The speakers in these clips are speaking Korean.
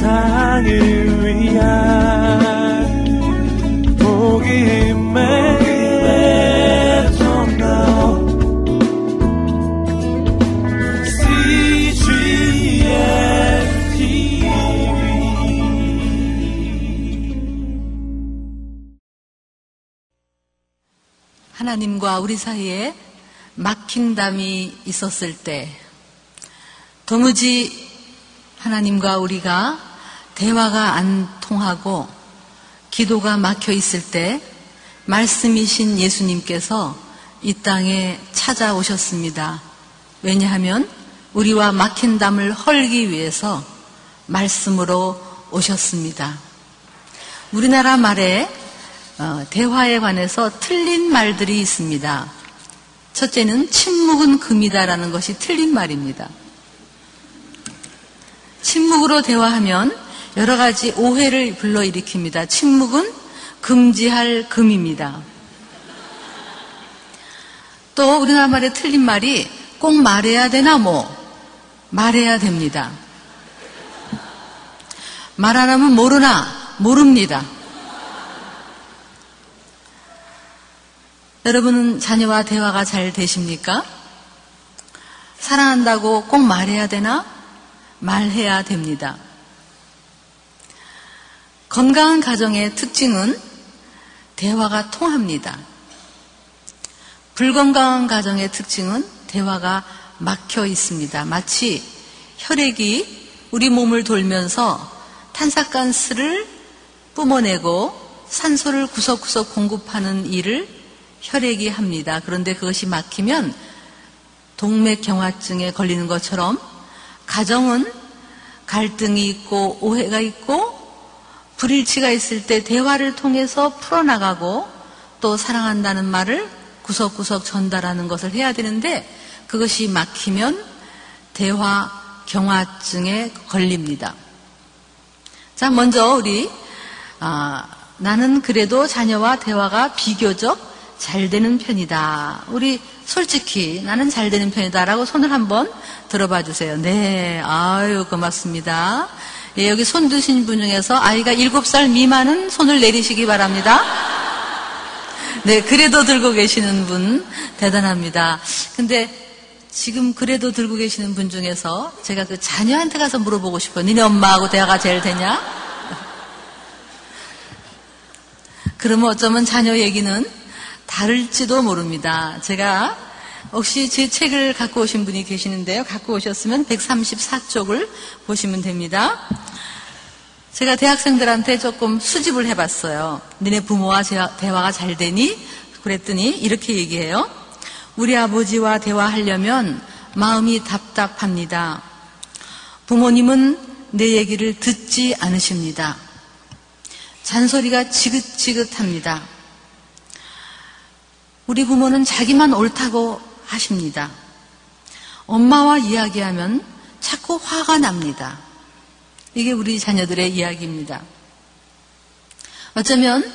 세상을 위한 복음의 하나님과 우리 사이에 막힌 담이 있었을 때 도무지 하나님과 우리가 대화가 안 통하고 기도가 막혀 있을 때 말씀이신 예수님께서 이 땅에 찾아오셨습니다. 왜냐하면 우리와 막힌 담을 헐기 위해서 말씀으로 오셨습니다. 우리나라 말에 어, 대화에 관해서 틀린 말들이 있습니다. 첫째는 침묵은 금이다라는 것이 틀린 말입니다. 침묵으로 대화하면 여러 가지 오해를 불러일으킵니다. 침묵은 금지할 금입니다. 또 우리나라 말에 틀린 말이 꼭 말해야 되나 뭐 말해야 됩니다. 말 안 하면 모르나 모릅니다. 여러분은 자녀와 대화가 잘 되십니까? 사랑한다고 꼭 말해야 되나? 말해야 됩니다. 건강한 가정의 특징은 대화가 통합니다. 불건강한 가정의 특징은 대화가 막혀 있습니다. 마치 혈액이 우리 몸을 돌면서 탄산가스를 뿜어내고 산소를 구석구석 공급하는 일을 혈액이 합니다. 그런데 그것이 막히면 동맥경화증에 걸리는 것처럼 가정은 갈등이 있고 오해가 있고 불일치가 있을 때 대화를 통해서 풀어나가고 또 사랑한다는 말을 구석구석 전달하는 것을 해야 되는데 그것이 막히면 대화 경화증에 걸립니다. 자, 먼저 우리 아, 나는 그래도 자녀와 대화가 비교적 잘 되는 편이다. 우리 솔직히 나는 잘 되는 편이다라고 손을 한번 들어봐 주세요. 네, 아유 고맙습니다. 예, 여기 손 드신 분 중에서 아이가 7살 미만은 손을 내리시기 바랍니다. 네, 그래도 들고 계시는 분 대단합니다. 근데 지금 그래도 들고 계시는 분 중에서 제가 그 자녀한테 가서 물어보고 싶어요. 니네 엄마하고 대화가 제일 되냐? 그러면 어쩌면 자녀 얘기는 다를지도 모릅니다. 제가 혹시 제 책을 갖고 오신 분이 계시는데요. 갖고 오셨으면 134쪽을 보시면 됩니다. 제가 대학생들한테 조금 수집을 해봤어요. 너네 부모와 대화가 잘 되니? 그랬더니 이렇게 얘기해요. 우리 아버지와 대화하려면 마음이 답답합니다. 부모님은 내 얘기를 듣지 않으십니다. 잔소리가 지긋지긋합니다. 우리 부모는 자기만 옳다고 하십니다. 엄마와 이야기하면 자꾸 화가 납니다. 이게 우리 자녀들의 이야기입니다. 어쩌면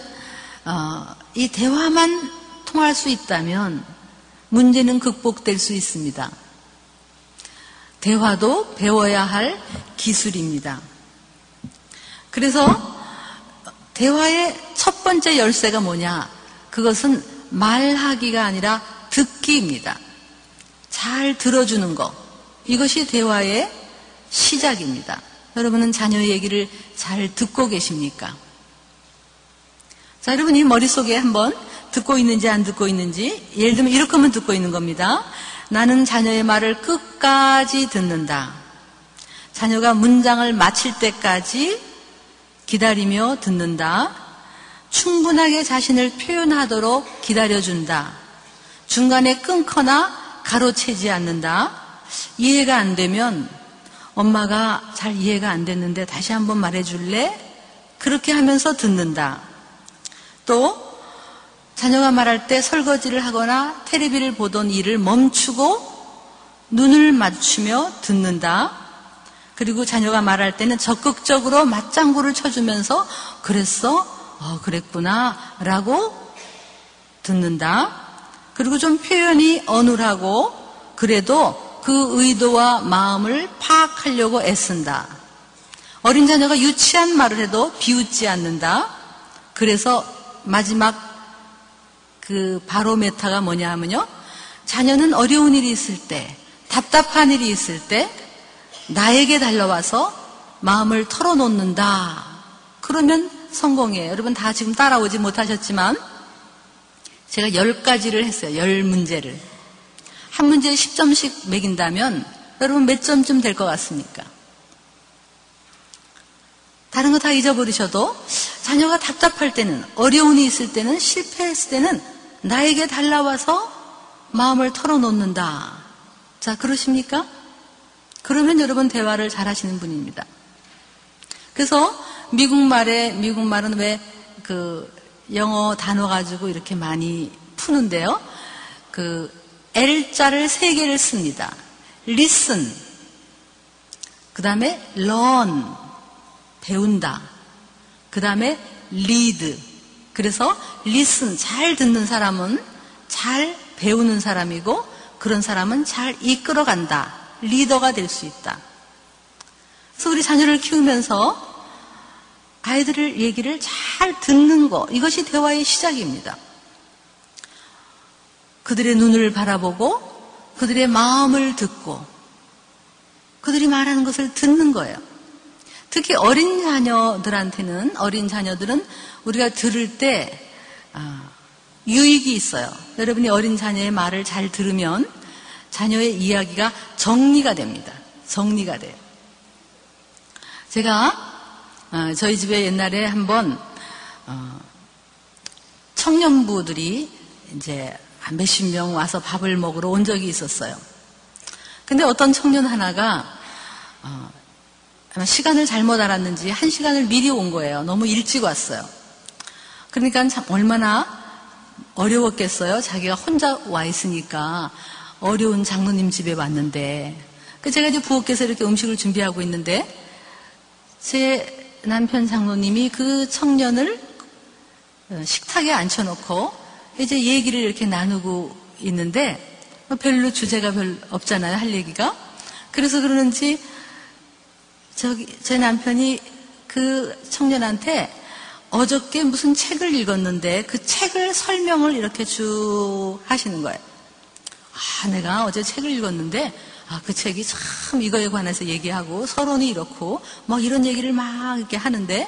어, 이 대화만 통할 수 있다면 문제는 극복될 수 있습니다. 대화도 배워야 할 기술입니다. 그래서 대화의 첫 번째 열쇠가 뭐냐? 그것은 말하기가 아니라 듣기입니다. 잘 들어주는 것. 이것이 대화의 시작입니다. 여러분은 자녀 얘기를 잘 듣고 계십니까? 자, 여러분이 머릿속에 한번 듣고 있는지 안 듣고 있는지, 예를 들면 이렇게 하면 듣고 있는 겁니다. 나는 자녀의 말을 끝까지 듣는다. 자녀가 문장을 마칠 때까지 기다리며 듣는다. 충분하게 자신을 표현하도록 기다려준다. 중간에 끊거나 가로채지 않는다. 이해가 안 되면 엄마가 잘 이해가 안 됐는데 다시 한번 말해 줄래? 그렇게 하면서 듣는다. 또 자녀가 말할 때 설거지를 하거나 테레비를 보던 일을 멈추고 눈을 맞추며 듣는다. 그리고 자녀가 말할 때는 적극적으로 맞장구를 쳐주면서 그랬어? 어, 그랬구나. 라고 듣는다. 그리고 좀 표현이 어눌하고 그래도 그 의도와 마음을 파악하려고 애쓴다. 어린 자녀가 유치한 말을 해도 비웃지 않는다. 그래서 마지막 그 바로메타가 뭐냐 하면요. 자녀는 어려운 일이 있을 때, 답답한 일이 있을 때, 나에게 달려와서 마음을 털어놓는다. 그러면 성공이에요. 여러분 다 지금 따라오지 못하셨지만, 제가 열 가지를 했어요. 열 문제를. 한 문제에 10점씩 매긴다면, 여러분 몇 점쯤 될 것 같습니까? 다른 거 다 잊어버리셔도 자녀가 답답할 때는, 어려움이 있을 때는, 실패했을 때는 나에게 달라와서 마음을 털어놓는다. 자, 그러십니까? 그러면 여러분 대화를 잘 하시는 분입니다. 그래서 미국 말에, 미국 말은 왜 그 영어 단어 가지고 이렇게 많이 푸는데요. 그 L자를 세 개를 씁니다. listen. 그 다음에 learn. 배운다. 그 다음에 lead. 그래서 listen. 잘 듣는 사람은 잘 배우는 사람이고 그런 사람은 잘 이끌어간다. 리더가 될 수 있다. 그래서 우리 자녀를 키우면서 아이들을 얘기를 잘 듣는 거, 이것이 대화의 시작입니다. 그들의 눈을 바라보고 그들의 마음을 듣고 그들이 말하는 것을 듣는 거예요. 특히 어린 자녀들한테는 어린 자녀들은 우리가 들을 때 아, 유익이 있어요. 여러분이 어린 자녀의 말을 잘 들으면 자녀의 이야기가 정리가 됩니다. 정리가 돼요. 제가 어, 저희 집에 옛날에 한번 어, 청년부들이 이제 몇십 명 와서 밥을 먹으러 온 적이 있었어요. 근데 어떤 청년 하나가 어, 시간을 잘못 알았는지 한 시간을 미리 온 거예요. 너무 일찍 왔어요. 그러니까 참 얼마나 어려웠겠어요. 자기가 혼자 와 있으니까 어려운 장로님 집에 왔는데 그 제가 이제 부엌에서 이렇게 음식을 준비하고 있는데 제 남편 장로님이 그 청년을 어, 식탁에 앉혀놓고 이제 얘기를 이렇게 나누고 있는데 뭐 별로 주제가 별 없잖아요 할 얘기가 그래서 그러는지 저기 제 남편이 그 청년한테 어저께 무슨 책을 읽었는데 그 책을 설명을 이렇게 쭉 하시는 거예요. 아, 내가 어제 책을 읽었는데 아, 그 책이 참 이거에 관해서 얘기하고 서론이 이렇고 뭐 이런 얘기를 막 이렇게 하는데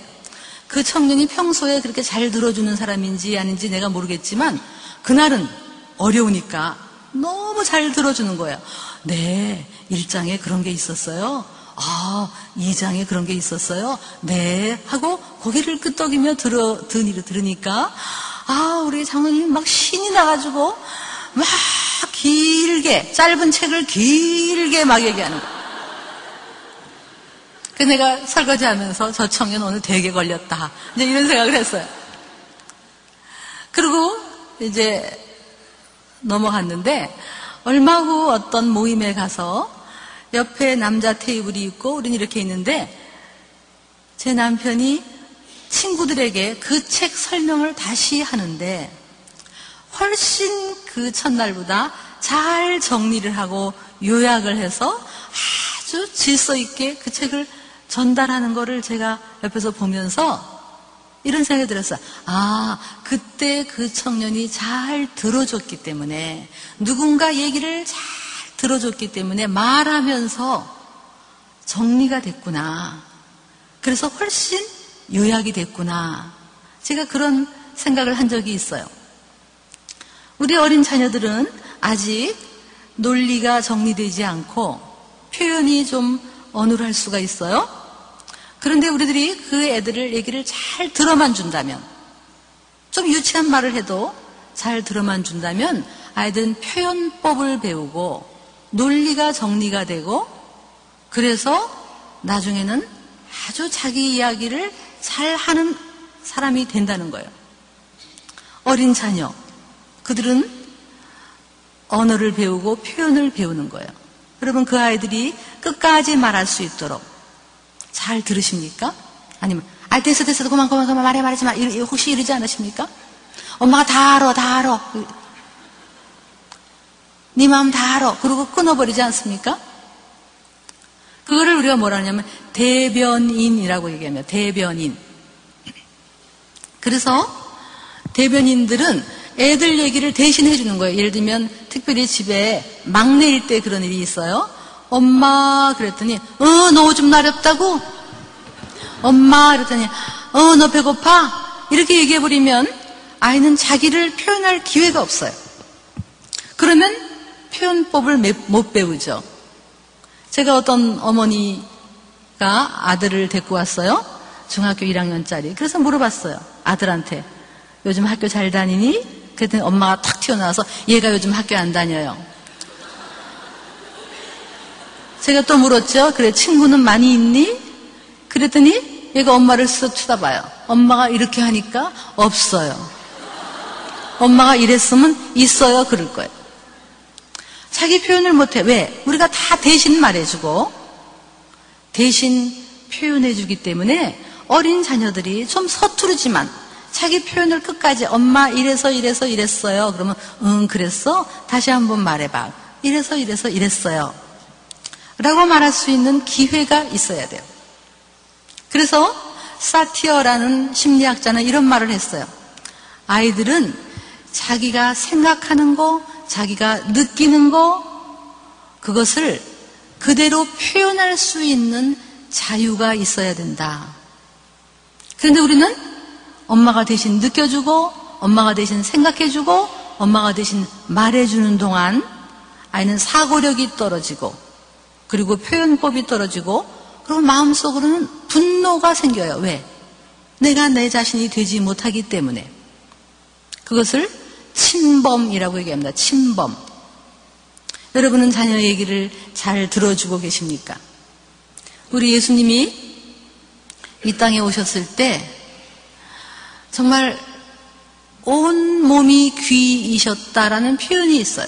그 청년이 평소에 그렇게 잘 들어주는 사람인지 아닌지 내가 모르겠지만 그날은 어려우니까 너무 잘 들어주는 거예요. 네, 일장에 그런 게 있었어요. 아, 이장에 그런 게 있었어요. 네, 하고 고개를 끄덕이며 들어, 들으니까 아, 우리 장로님 막 신이 나가지고 막 길게, 짧은 책을 길게 막 얘기하는 거야. 그 내가 설거지 하면서 저 청년 오늘 되게 걸렸다. 이제 이런 생각을 했어요. 그리고 이제 넘어갔는데, 얼마 후 어떤 모임에 가서 옆에 남자 테이블이 있고, 우린 이렇게 있는데, 제 남편이 친구들에게 그 책 설명을 다시 하는데, 훨씬 그 첫날보다 잘 정리를 하고 요약을 해서 아주 질서 있게 그 책을 전달하는 거를 제가 옆에서 보면서 이런 생각이 들었어요. 아, 그때 그 청년이 잘 들어줬기 때문에 누군가 얘기를 잘 들어줬기 때문에 말하면서 정리가 됐구나. 그래서 훨씬 요약이 됐구나. 제가 그런 생각을 한 적이 있어요. 우리 어린 자녀들은 아직 논리가 정리되지 않고 표현이 좀 어눌할 수가 있어요. 그런데 우리들이 그 애들을 얘기를 잘 들어만 준다면, 좀 유치한 말을 해도 잘 들어만 준다면 아이들은 표현법을 배우고 논리가 정리가 되고 그래서 나중에는 아주 자기 이야기를 잘 하는 사람이 된다는 거예요. 어린 자녀, 그들은 언어를 배우고 표현을 배우는 거예요. 여러분 그 아이들이 끝까지 말할 수 있도록 잘 들으십니까? 아니면 아 됐어 됐어 그만 그만 그만 말해 말하지 마 혹시 이러지 않으십니까? 엄마가 다 알아 다 알아 네 마음 다 알아 그러고 끊어버리지 않습니까? 그거를 우리가 뭐라 하냐면 대변인이라고 얘기합니다. 대변인. 그래서 대변인들은 애들 얘기를 대신 해주는 거예요. 예를 들면 특별히 집에 막내일 때 그런 일이 있어요. 엄마 그랬더니 어 너 오줌 마렵다고? 엄마 그랬더니 어 너 배고파? 이렇게 얘기해 버리면 아이는 자기를 표현할 기회가 없어요. 그러면 표현법을 못 배우죠. 제가 어떤 어머니가 아들을 데리고 왔어요. 중학교 1학년짜리. 그래서 물어봤어요. 아들한테. 요즘 학교 잘 다니니? 그랬더니 엄마가 탁 튀어나와서 얘가 요즘 학교 안 다녀요. 제가 또 물었죠. 그래, 친구는 많이 있니? 그랬더니 얘가 엄마를 쓱 쳐다봐요. 엄마가 이렇게 하니까 없어요. 엄마가 이랬으면 있어요. 그럴 거예요. 자기 표현을 못해. 왜? 우리가 다 대신 말해주고 대신 표현해주기 때문에 어린 자녀들이 좀 서투르지만 자기 표현을 끝까지 엄마 이래서 이래서 이랬어요. 그러면 응 그랬어? 다시 한번 말해봐. 이래서 이래서 이랬어요. 라고 말할 수 있는 기회가 있어야 돼요. 그래서 사티어라는 심리학자는 이런 말을 했어요. 아이들은 자기가 생각하는 거, 자기가 느끼는 거, 그것을 그대로 표현할 수 있는 자유가 있어야 된다. 그런데 우리는 엄마가 대신 느껴주고, 엄마가 대신 생각해주고, 엄마가 대신 말해주는 동안 아이는 사고력이 떨어지고, 그리고 표현법이 떨어지고, 그리고 마음속으로는 분노가 생겨요. 왜? 내가 내 자신이 되지 못하기 때문에. 그것을 친범이라고 얘기합니다. 친범. 여러분은 자녀 얘기를 잘 들어주고 계십니까? 우리 예수님이 이 땅에 오셨을 때 정말 온 몸이 귀이셨다라는 표현이 있어요.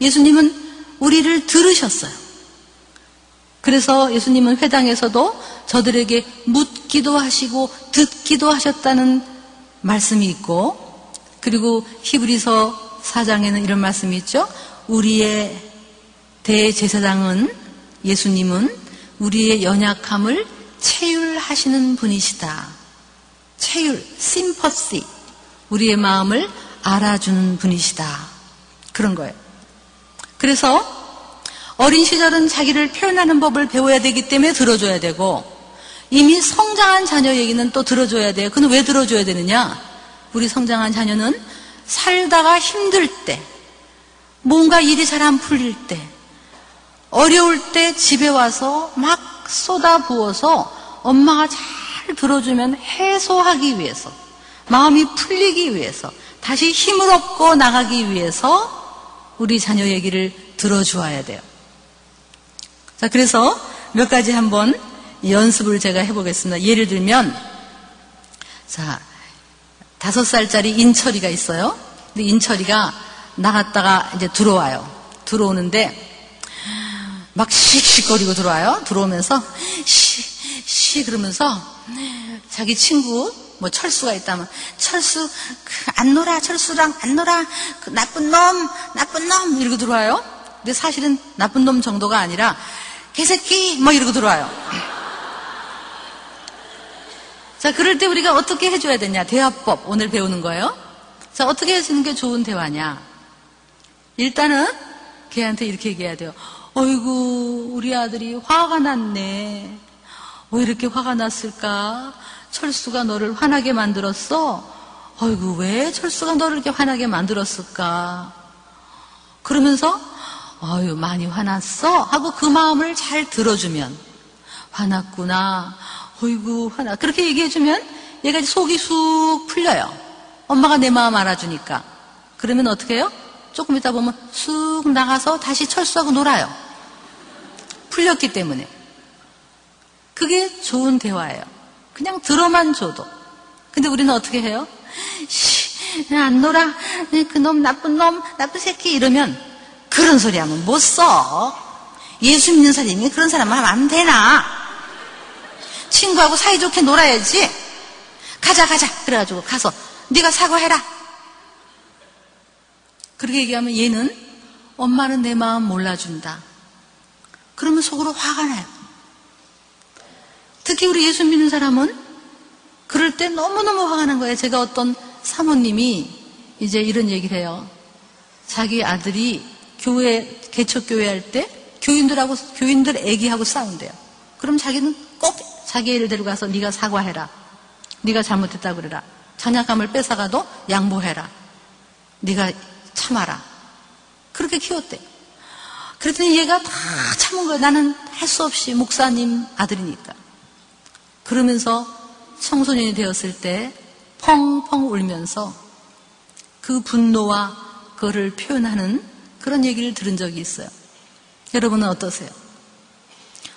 예수님은 우리를 들으셨어요. 그래서 예수님은 회당에서도 저들에게 묻기도 하시고 듣기도 하셨다는 말씀이 있고 그리고 히브리서 4장에는 이런 말씀이 있죠. 우리의 대제사장은 예수님은 우리의 연약함을 체휼하시는 분이시다. 체휼, 심퍼시. 우리의 마음을 알아주는 분이시다. 그런 거예요. 그래서 어린 시절은 자기를 표현하는 법을 배워야 되기 때문에 들어줘야 되고 이미 성장한 자녀 얘기는 또 들어줘야 돼요. 그는 왜 들어줘야 되느냐? 우리 성장한 자녀는 살다가 힘들 때, 뭔가 일이 잘 안 풀릴 때, 어려울 때 집에 와서 막 쏟아 부어서 엄마가 잘 들어주면 해소하기 위해서, 마음이 풀리기 위해서, 다시 힘을 얻고 나가기 위해서 우리 자녀 얘기를 들어주어야 돼요. 자, 그래서 몇 가지 한번 연습을 제가 해보겠습니다. 예를 들면, 자, 다섯 살짜리 인철이가 있어요. 근데 인철이가 나갔다가 이제 들어와요. 들어오는데 막 씩씩거리고 들어와요. 들어오면서 시, 시 그러면서 자기 친구 뭐 철수가 있다면 철수 그안 놀아 철수랑 안 놀아 그 나쁜 놈 나쁜 놈 이러고 들어와요. 근데 사실은 나쁜 놈 정도가 아니라 개새끼 뭐 이러고 들어와요. 자, 그럴 때 우리가 어떻게 해줘야 되냐? 대화법 오늘 배우는 거예요. 자, 어떻게 해주는 게 좋은 대화냐? 일단은 걔한테 이렇게 얘기해야 돼요. 어이구, 우리 아들이 화가 났네. 왜 이렇게 화가 났을까? 철수가 너를 화나게 만들었어? 어이구, 왜 철수가 너를 이렇게 화나게 만들었을까? 그러면서, 어유 많이 화났어? 하고 그 마음을 잘 들어주면, 화났구나. 어이구, 화나. 그렇게 얘기해주면 얘가 속이 쑥 풀려요. 엄마가 내 마음 알아주니까. 그러면 어떻게 해요? 조금 있다 보면 쑥 나가서 다시 철수하고 놀아요. 풀렸기 때문에. 그게 좋은 대화예요. 그냥 들어만 줘도. 근데 우리는 어떻게 해요? 씨, 안 놀아. 그놈 나쁜 놈, 나쁜 새끼 이러면 그런 소리 하면 못 써. 예수 믿는 사람이 그런 사람 하면 안 되나? 친구하고 사이좋게 놀아야지. 가자 가자. 그래가지고 가서 네가 사과해라. 그렇게 얘기하면 얘는 엄마는 내 마음 몰라준다. 그러면 속으로 화가 나요. 특히 우리 예수 믿는 사람은 그럴 때 너무너무 화가 난 거예요. 제가 어떤 사모님이 이제 이런 얘기를 해요. 자기 아들이 교회, 개척교회 할 때 교인들하고, 교인들 애기하고 싸운대요. 그럼 자기는 꼭 자기 애를 데려가서 네가 사과해라. 네가 잘못했다 그래라. 장난감을 뺏어가도 양보해라. 네가 참아라. 그렇게 키웠대. 그랬더니 얘가 다 참은 거야. 나는 할 수 없이 목사님 아들이니까. 그러면서 청소년이 되었을 때 펑펑 울면서 그 분노와 그거를 표현하는 그런 얘기를 들은 적이 있어요. 여러분은 어떠세요?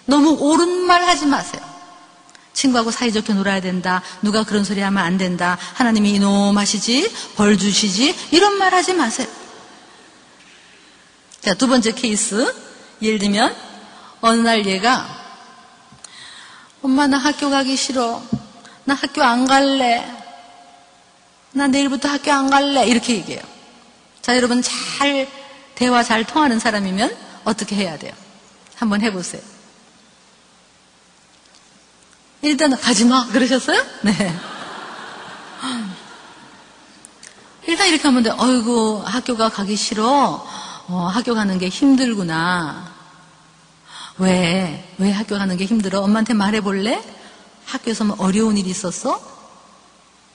너무 옳은 말 하지 마세요. 친구하고 사이좋게 놀아야 된다. 누가 그런 소리 하면 안 된다. 하나님이 이놈 하시지, 벌 주시지, 이런 말 하지 마세요. 자, 두 번째 케이스. 예를 들면, 어느 날 얘가, 엄마, 나 학교 가기 싫어. 나 학교 안 갈래. 나 내일부터 학교 안 갈래. 이렇게 얘기해요. 자, 여러분 잘, 대화 잘 통하는 사람이면 어떻게 해야 돼요? 한번 해보세요. 일단 가지 마. 그러셨어요? 네. 일단 이렇게 하면 돼. 어이구, 학교가 가기 싫어. 어, 학교 가는 게 힘들구나. 왜? 왜 학교 가는 게 힘들어? 엄마한테 말해볼래? 학교에서 뭐 어려운 일이 있었어?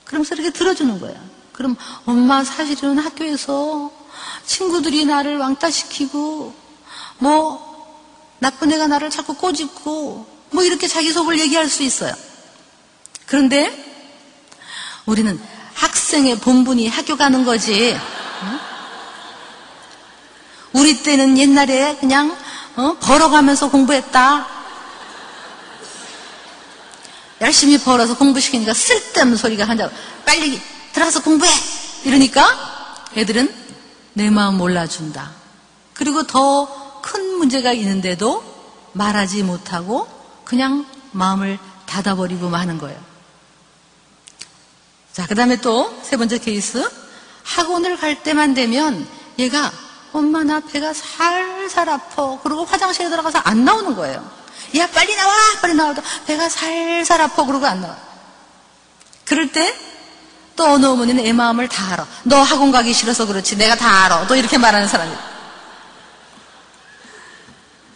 그러면서 이렇게 들어주는 거야. 그럼 엄마 사실은 학교에서 친구들이 나를 왕따시키고 뭐 나쁜 애가 나를 자꾸 꼬집고 뭐 이렇게 자기 속을 얘기할 수 있어요. 그런데 우리는 학생의 본분이 학교 가는 거지. 우리 때는 옛날에 그냥 어? 벌어가면서 공부했다. 열심히 벌어서 공부시키니까 쓸데없는 소리가 한다. 빨리 들어가서 공부해! 이러니까 애들은 내 마음 몰라준다. 그리고 더 큰 문제가 있는데도 말하지 못하고 그냥 마음을 닫아버리고 마는 거예요. 자, 그 다음에 또 세 번째 케이스. 학원을 갈 때만 되면 얘가 엄마 나 배가 살살 아파. 그리고 화장실에 들어가서 안 나오는 거예요. 야 빨리 나와 빨리 나와도 배가 살살 아파 그러고 안 나와. 그럴 때 또 어느 어머니는 애 마음을 다 알아. 너 학원 가기 싫어서 그렇지 내가 다 알아. 또 이렇게 말하는 사람이.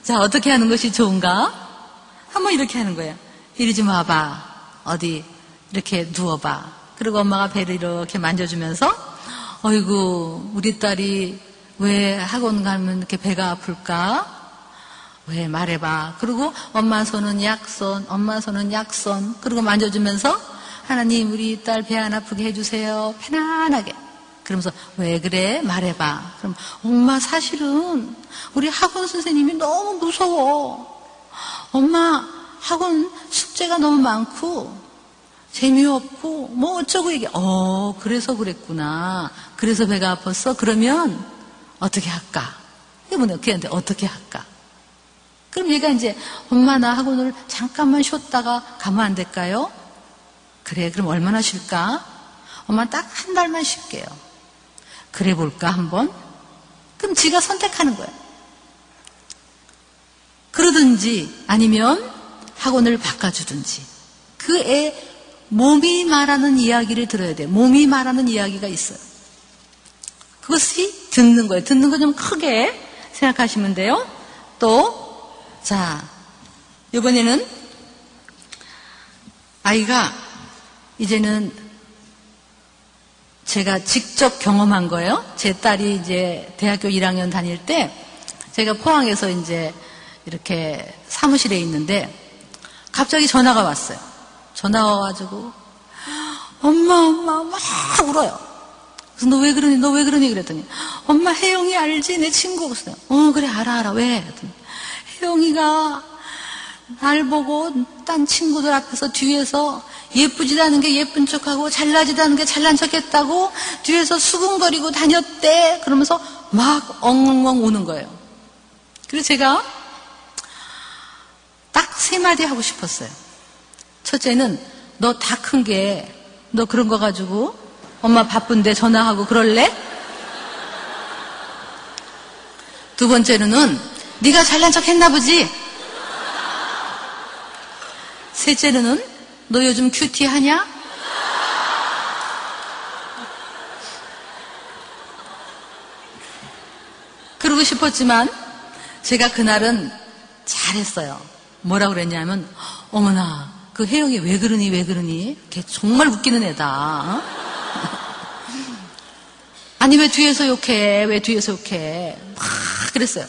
자 어떻게 하는 것이 좋은가? 한번 이렇게 하는 거야. 이리 좀 와봐. 어디 이렇게 누워봐. 그리고 엄마가 배를 이렇게 만져주면서 어이구 우리 딸이 왜 학원 가면 이렇게 배가 아플까? 왜 말해봐. 그리고 엄마 손은 약손, 엄마 손은 약손. 그리고 만져주면서 하나님 우리 딸 배 안 아프게 해주세요. 편안하게. 그러면서 왜 그래? 말해봐. 그럼 엄마 사실은 우리 학원 선생님이 너무 무서워. 엄마 학원 숙제가 너무 많고 재미없고 뭐 어쩌고 이게 어 그래서 그랬구나. 그래서 배가 아팠어. 그러면 어떻게 할까? 이분은 걔한테 어떻게 할까? 그럼 얘가 이제 엄마 나 학원을 잠깐만 쉬었다가 가면 안 될까요? 그래 그럼 얼마나 쉴까? 엄마 딱 한 달만 쉴게요. 그래 볼까 한번? 그럼 지가 선택하는 거야. 그러든지 아니면 학원을 바꿔주든지 그 애 몸이 말하는 이야기를 들어야 돼. 몸이 말하는 이야기가 있어요. 그것이 듣는 거예요. 듣는 거 좀 크게 생각하시면 돼요. 또 자, 이번에는 아이가 이제는 제가 직접 경험한 거예요. 제 딸이 이제 대학교 1학년 다닐 때 제가 포항에서 이제 이렇게 사무실에 있는데 갑자기 전화가 왔어요. 전화가 와가지고 엄마 엄마 막 울어요. 그래서 너 왜 그러니 너 왜 그러니 그랬더니 엄마 혜영이 알지 내 친구 그랬어요. 어 그래 알아 알아 왜? 그랬더니 혜영이가 날 보고 딴 친구들 앞에서 뒤에서 예쁘지도 않은 게 예쁜 척하고 잘나지도 않은 게 잘난 척했다고 뒤에서 수근거리고 다녔대. 그러면서 막 엉엉엉 우는 거예요. 그래서 제가 딱 세 마디 하고 싶었어요. 첫째는 너 다 큰 게 너 그런 거 가지고 엄마 바쁜데 전화하고 그럴래? 두 번째로는 네가 잘난 척 했나 보지? 셋째는 너 요즘 큐티 하냐? 그러고 싶었지만 제가 그날은 잘했어요. 뭐라 그랬냐면 어머나 그 혜영이 왜 그러니 왜 그러니 걔 정말 웃기는 애다. 어? 아니 왜 뒤에서 욕해 왜 뒤에서 욕해 막 그랬어요.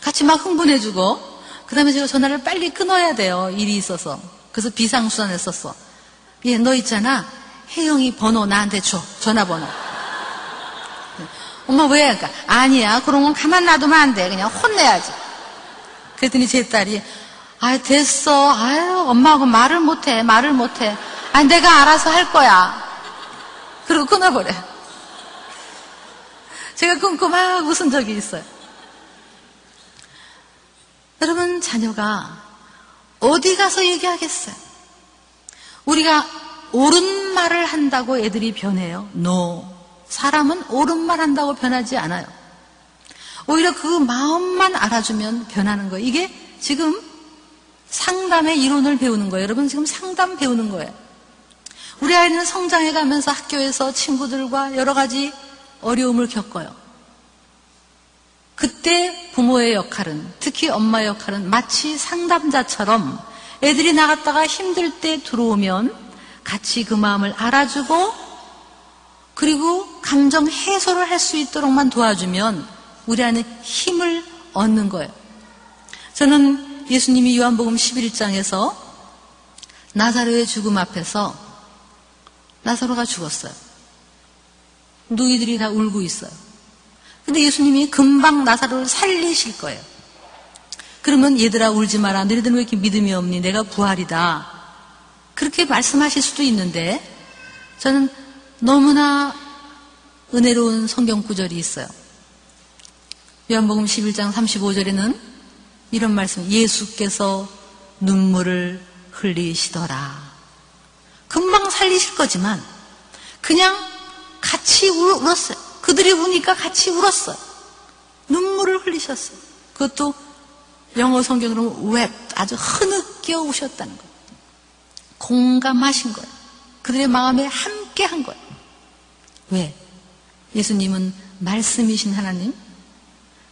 같이 막 흥분해주고 그 다음에 제가 전화를 빨리 끊어야 돼요. 일이 있어서. 그래서 비상수단을 썼어. 얘, 너 있잖아. 혜영이 번호 나한테 줘. 전화번호. 엄마 왜? 그러니까, 아니야. 그런 건 가만 놔두면 안 돼. 그냥 혼내야지. 그랬더니 제 딸이, 아 됐어. 아유, 엄마하고 말을 못해. 말을 못해. 아 내가 알아서 할 거야. 그리고 끊어버려. 제가 끊고 막 웃은 적이 있어요. 여러분, 자녀가 어디 가서 얘기하겠어요? 우리가 옳은 말을 한다고 애들이 변해요? No. 사람은 옳은 말 한다고 변하지 않아요. 오히려 그 마음만 알아주면 변하는 거예요. 이게 지금 상담의 이론을 배우는 거예요. 여러분 지금 상담 배우는 거예요. 우리 아이는 성장해 가면서 학교에서 친구들과 여러 가지 어려움을 겪어요. 그때 부모의 역할은, 특히 엄마의 역할은 마치 상담자처럼 애들이 나갔다가 힘들 때 들어오면 같이 그 마음을 알아주고 그리고 감정 해소를 할 수 있도록만 도와주면 우리 안에 힘을 얻는 거예요. 저는 예수님이 요한복음 11장에서 나사로의 죽음 앞에서 나사로가 죽었어요. 누이들이 다 울고 있어요. 근데 예수님이 금방 나사로를 살리실 거예요. 그러면 얘들아 울지 마라. 너희들은 왜 이렇게 믿음이 없니? 내가 부활이다. 그렇게 말씀하실 수도 있는데 저는 너무나 은혜로운 성경 구절이 있어요. 요한복음 11장 35절에는 이런 말씀, 예수께서 눈물을 흘리시더라. 금방 살리실 거지만 그냥 같이 울 었어요. 그들이 우니까 같이 울었어요. 눈물을 흘리셨어요. 그것도 영어 성경으로 웹 아주 흐느껴 우셨다는 거예요. 공감하신 거예요. 그들의 마음에 함께 한 거예요. 왜? 예수님은 말씀이신 하나님,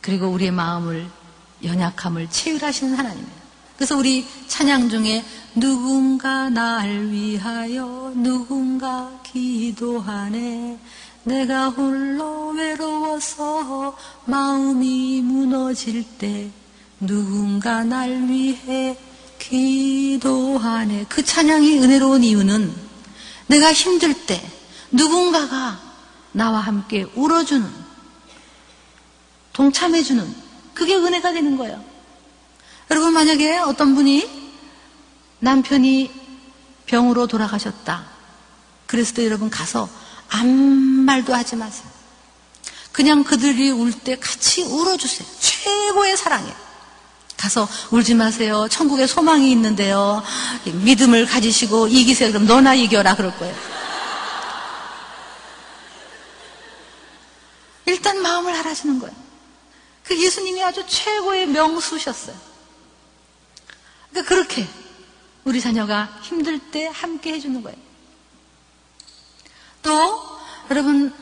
그리고 우리의 마음을, 연약함을 체휼하시는 하나님이에요. 그래서 우리 찬양 중에 누군가 날 위하여 누군가 기도하네 내가 홀로 외로워서 마음이 무너질 때 누군가 날 위해 기도하네. 그 찬양이 은혜로운 이유는 내가 힘들 때 누군가가 나와 함께 울어주는, 동참해주는, 그게 은혜가 되는 거예요. 여러분, 만약에 어떤 분이 남편이 병으로 돌아가셨다. 그랬을 때 여러분 가서 아무 말도 하지 마세요. 그냥 그들이 울 때 같이 울어주세요. 최고의 사랑이에요. 가서 울지 마세요. 천국에 소망이 있는데요. 믿음을 가지시고 이기세요. 그럼 너나 이겨라. 그럴 거예요. 일단 마음을 알아주는 거예요. 그 예수님이 아주 최고의 명수셨어요. 그러니까 그렇게 우리 자녀가 힘들 때 함께 해주는 거예요. 또 여러분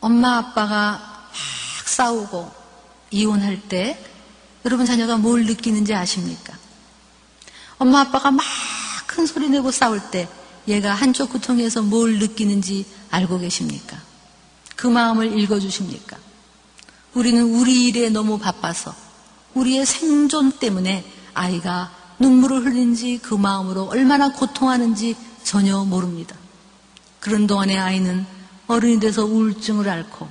엄마 아빠가 막 싸우고 이혼할 때 여러분 자녀가 뭘 느끼는지 아십니까? 엄마 아빠가 막 큰 소리 내고 싸울 때 얘가 한쪽 구통에서 뭘 느끼는지 알고 계십니까? 그 마음을 읽어주십니까? 우리는 우리 일에 너무 바빠서 우리의 생존 때문에 아이가 눈물을 흘린지 그 마음으로 얼마나 고통하는지 전혀 모릅니다. 그런 동안에 아이는 어른이 돼서 우울증을 앓고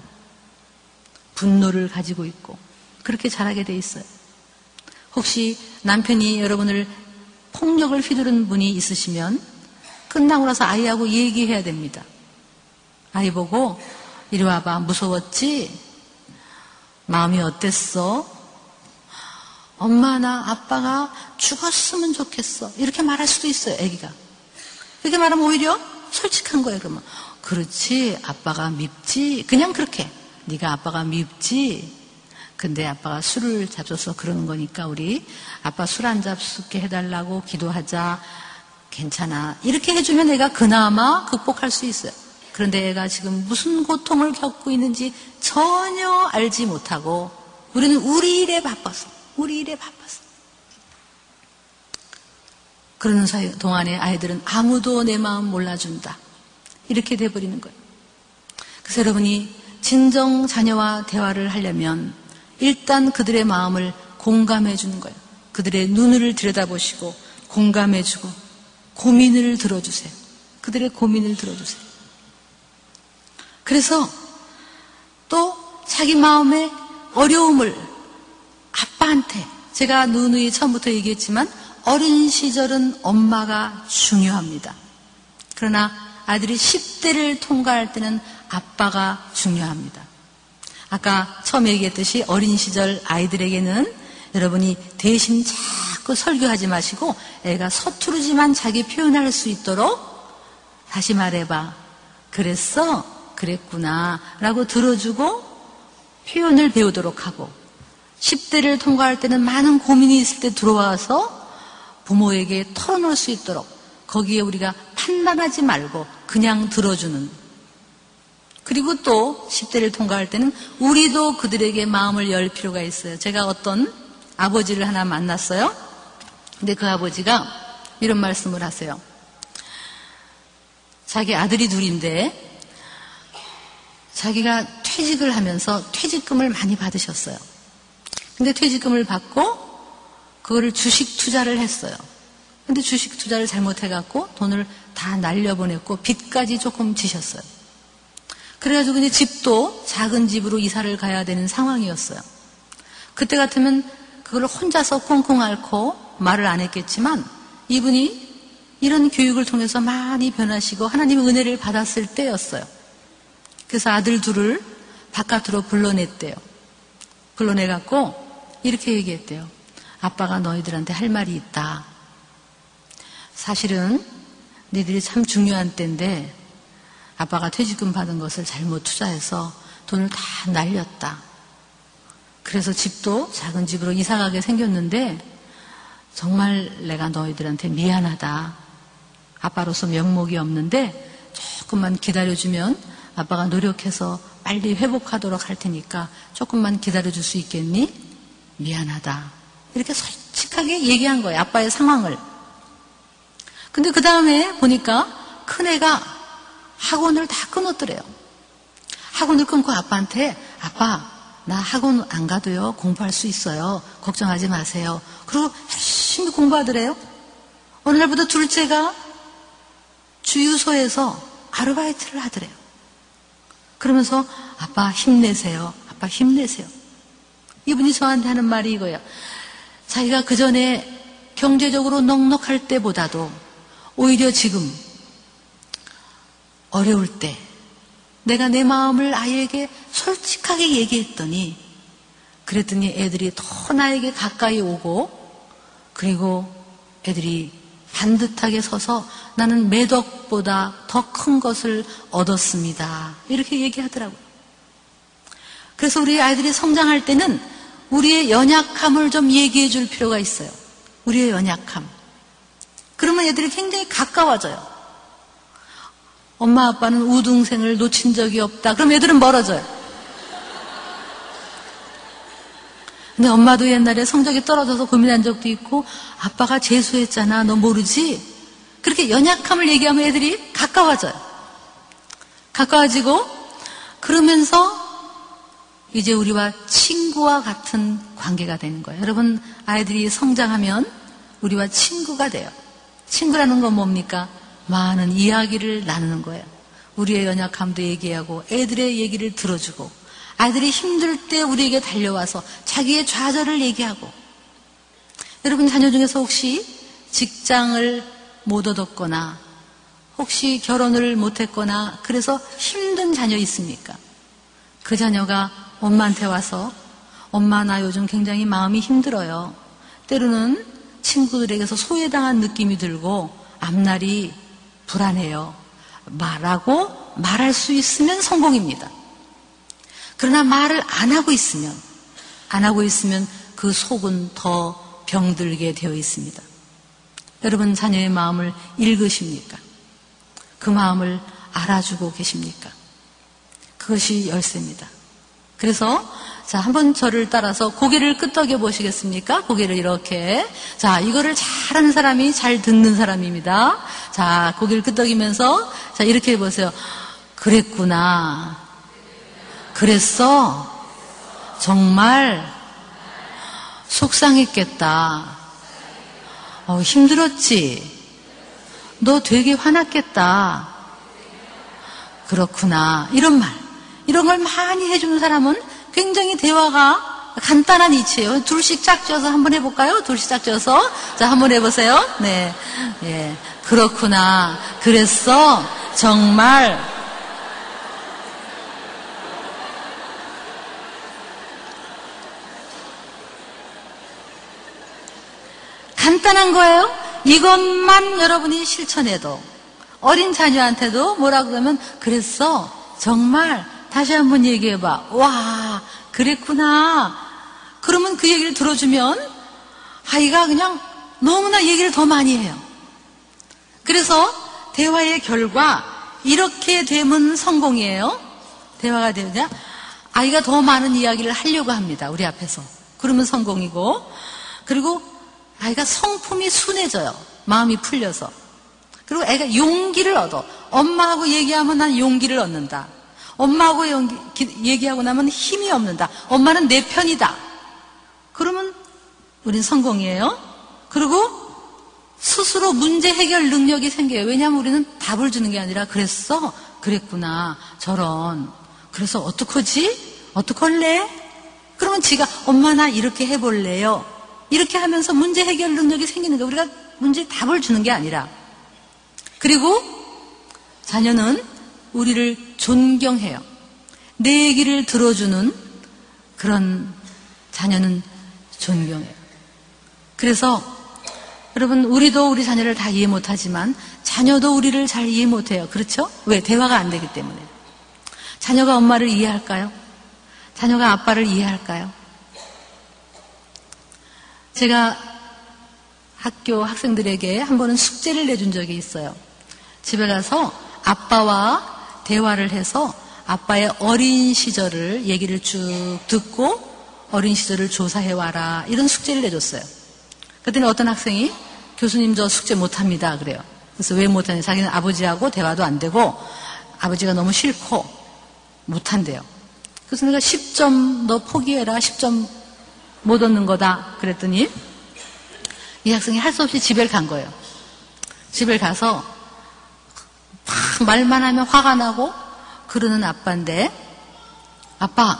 분노를 가지고 있고 그렇게 자라게 돼 있어요. 혹시 남편이 여러분을 폭력을 휘두른 분이 있으시면 끝나고 나서 아이하고 얘기해야 됩니다. 아이 보고 이리 와봐 무서웠지? 마음이 어땠어? 엄마나 아빠가 죽었으면 좋겠어. 이렇게 말할 수도 있어요, 아기가. 이렇게 말하면 오히려 솔직한 거예요, 그러면. 그렇지, 아빠가 밉지? 그냥 그렇게. 네가 아빠가 밉지? 근데 아빠가 술을 잡숴서 그러는 거니까 우리 아빠 술 안 잡수게 해달라고 기도하자. 괜찮아. 이렇게 해주면 애가 그나마 극복할 수 있어요. 그런데 애가 지금 무슨 고통을 겪고 있는지 전혀 알지 못하고 우리는 우리 일에 바빠서, 우리 일에 바빠서. 그러는 사이 동안에 아이들은 아무도 내 마음 몰라준다. 이렇게 돼버리는 거예요. 그래서 여러분이 진정 자녀와 대화를 하려면 일단 그들의 마음을 공감해 주는 거예요. 그들의 눈을 들여다보시고 공감해 주고 고민을 들어주세요. 그들의 고민을 들어주세요. 그래서 또 자기 마음의 어려움을 아빠한테 제가 누누이 처음부터 얘기했지만 어린 시절은 엄마가 중요합니다. 그러나 아들이 10대를 통과할 때는 아빠가 중요합니다. 아까 처음 얘기했듯이 어린 시절 아이들에게는 여러분이 대신 자꾸 설교하지 마시고 애가 서투르지만 자기 표현할 수 있도록 다시 말해봐. 그랬어? 그랬구나. 라고 들어주고 표현을 배우도록 하고 10대를 통과할 때는 많은 고민이 있을 때 들어와서 부모에게 털어놓을 수 있도록 거기에 우리가 판단하지 말고 그냥 들어주는 그리고 또 10대를 통과할 때는 우리도 그들에게 마음을 열 필요가 있어요. 제가 어떤 아버지를 하나 만났어요. 근데 그 아버지가 이런 말씀을 하세요. 자기 아들이 둘인데 자기가 퇴직을 하면서 퇴직금을 많이 받으셨어요. 근데 퇴직금을 받고 그거를 주식 투자를 했어요. 근데 주식 투자를 잘못해갖고 돈을 다 날려보냈고 빚까지 조금 지셨어요. 그래가지고 이제 집도 작은 집으로 이사를 가야 되는 상황이었어요. 그때 같으면 그걸 혼자서 콩콩 앓고 말을 안 했겠지만 이분이 이런 교육을 통해서 많이 변하시고 하나님의 은혜를 받았을 때였어요. 그래서 아들 둘을 바깥으로 불러냈대요. 불러내갖고 이렇게 얘기했대요. 아빠가 너희들한테 할 말이 있다. 사실은 너희들이 참 중요한 때인데 아빠가 퇴직금 받은 것을 잘못 투자해서 돈을 다 날렸다. 그래서 집도 작은 집으로 이사가게 생겼는데 정말 내가 너희들한테 미안하다. 아빠로서 명목이 없는데 조금만 기다려주면 아빠가 노력해서 빨리 회복하도록 할 테니까 조금만 기다려줄 수 있겠니? 미안하다. 이렇게 솔직하게 얘기한 거예요. 아빠의 상황을. 근데 그 다음에 보니까 큰애가 학원을 다 끊었더래요. 학원을 끊고 아빠한테 아빠 나 학원 안 가도요 공부할 수 있어요. 걱정하지 마세요. 그리고 열심히 공부하더래요. 어느 날부터 둘째가 주유소에서 아르바이트를 하더래요. 그러면서 아빠 힘내세요. 아빠 힘내세요. 이분이 저한테 하는 말이 이거예요. 자기가 그 전에 경제적으로 넉넉할 때보다도 오히려 지금 어려울 때 내가 내 마음을 아이에게 솔직하게 얘기했더니 그랬더니 애들이 더 나에게 가까이 오고 그리고 애들이 반듯하게 서서 나는 매덕보다 더 큰 것을 얻었습니다. 이렇게 얘기하더라고요. 그래서 우리 아이들이 성장할 때는 우리의 연약함을 좀 얘기해 줄 필요가 있어요. 우리의 연약함. 그러면 애들이 굉장히 가까워져요. 엄마 아빠는 우등생을 놓친 적이 없다. 그럼 애들은 멀어져요. 근데 엄마도 옛날에 성적이 떨어져서 고민한 적도 있고 아빠가 재수했잖아. 너 모르지? 그렇게 연약함을 얘기하면 애들이 가까워져요. 가까워지고 그러면서 이제 우리와 친구와 같은 관계가 되는 거예요. 여러분 아이들이 성장하면 우리와 친구가 돼요. 친구라는 건 뭡니까? 많은 이야기를 나누는 거예요. 우리의 연약함도 얘기하고 애들의 얘기를 들어주고 아이들이 힘들 때 우리에게 달려와서 자기의 좌절을 얘기하고 여러분 자녀 중에서 혹시 직장을 못 얻었거나 혹시 결혼을 못했거나 그래서 힘든 자녀 있습니까? 그 자녀가 엄마한테 와서 엄마 나 요즘 굉장히 마음이 힘들어요. 때로는 친구들에게서 소외당한 느낌이 들고 앞날이 불안해요. 말하고 말할 수 있으면 성공입니다. 그러나 말을 안 하고 있으면 안 하고 있으면 그 속은 더 병들게 되어 있습니다. 여러분 자녀의 마음을 읽으십니까? 그 마음을 알아주고 계십니까? 그것이 열쇠입니다. 그래서 자, 한번 저를 따라서 고개를 끄덕여 보시겠습니까? 고개를 이렇게. 자, 이거를 잘하는 사람이 잘 듣는 사람입니다. 자, 고개를 끄덕이면서 자, 이렇게 해 보세요. 그랬구나. 그랬어. 정말 속상했겠다. 어, 힘들었지. 너 되게 화났겠다. 그렇구나. 이런 말. 이런 걸 많이 해주는 사람은 굉장히 대화가 간단한 이치예요. 둘씩 짝져서 한번 해볼까요? 둘씩 짝져서. 자, 한번 해보세요. 네. 예. 그렇구나. 그랬어. 정말. 간단한 거예요. 이것만 여러분이 실천해도 어린 자녀한테도 뭐라 그러면 그랬어. 정말 다시 한번 얘기해봐. 와, 그랬구나. 그러면 그 얘기를 들어주면 아이가 그냥 너무나 얘기를 더 많이 해요. 그래서 대화의 결과 이렇게 되면 성공이에요. 대화가 되냐? 아이가 더 많은 이야기를 하려고 합니다. 우리 앞에서. 그러면 성공이고. 그리고 아이가 성품이 순해져요. 마음이 풀려서. 그리고 애가 용기를 얻어. 엄마하고 얘기하면 난 용기를 얻는다. 엄마하고 얘기하고 나면 힘이 없는다. 엄마는 내 편이다. 그러면 우린 성공이에요. 그리고 스스로 문제 해결 능력이 생겨요. 왜냐하면 우리는 답을 주는 게 아니라 그랬어? 그랬구나. 저런. 그래서 어떡하지? 어떡할래? 그러면 지가 엄마 나 이렇게 해볼래요. 이렇게 하면서 문제 해결 능력이 생기는 거 우리가 문제 답을 주는 게 아니라 그리고 자녀는 우리를 존경해요. 내 얘기를 들어주는 그런 자녀는 존경해요. 그래서 여러분 우리도 우리 자녀를 다 이해 못하지만 자녀도 우리를 잘 이해 못해요. 그렇죠? 왜? 대화가 안 되기 때문에. 자녀가 엄마를 이해할까요? 자녀가 아빠를 이해할까요? 제가 학교 학생들에게 한 번은 숙제를 내준 적이 있어요. 집에 가서 아빠와 대화를 해서 아빠의 어린 시절을 얘기를 쭉 듣고 어린 시절을 조사해 와라 이런 숙제를 내줬어요. 그랬더니 어떤 학생이 교수님 저 숙제 못합니다 그래요. 그래서 왜 못하냐 자기는 아버지하고 대화도 안 되고 아버지가 너무 싫고 못한대요. 그래서 내가 10점 너 포기해라 10점 못 얻는 거다 그랬더니 이 학생이 할 수 없이 집에 간 거예요. 집에 가서 막 말만 하면 화가 나고 그러는 아빠인데 아빠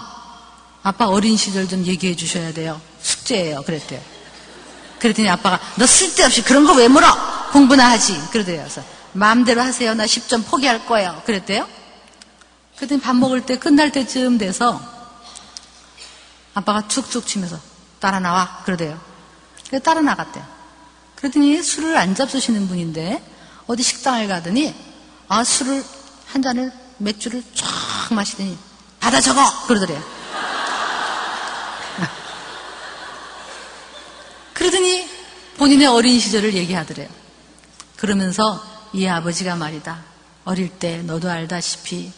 아빠 어린 시절 좀 얘기해 주셔야 돼요. 숙제예요. 그랬대요. 그랬더니 아빠가 너 쓸데없이 그런 거 왜 물어? 공부나 하지. 그러대요. 그래서 마음대로 하세요. 나 10점 포기할 거예요. 그랬대요. 그랬더니 밥 먹을 때 끝날 때쯤 돼서 아빠가 툭툭 치면서 따라 나와. 그러대요. 그래서 따라 나갔대요. 그랬더니 술을 안 잡수시는 분인데 어디 식당에 가더니 아 술을 한 잔을 맥주를 쫙 마시더니 받아 적어 그러더래요. 그러더니 본인의 어린 시절을 얘기하더래요. 그러면서 이 아버지가 말이다. 어릴 때 너도 알다시피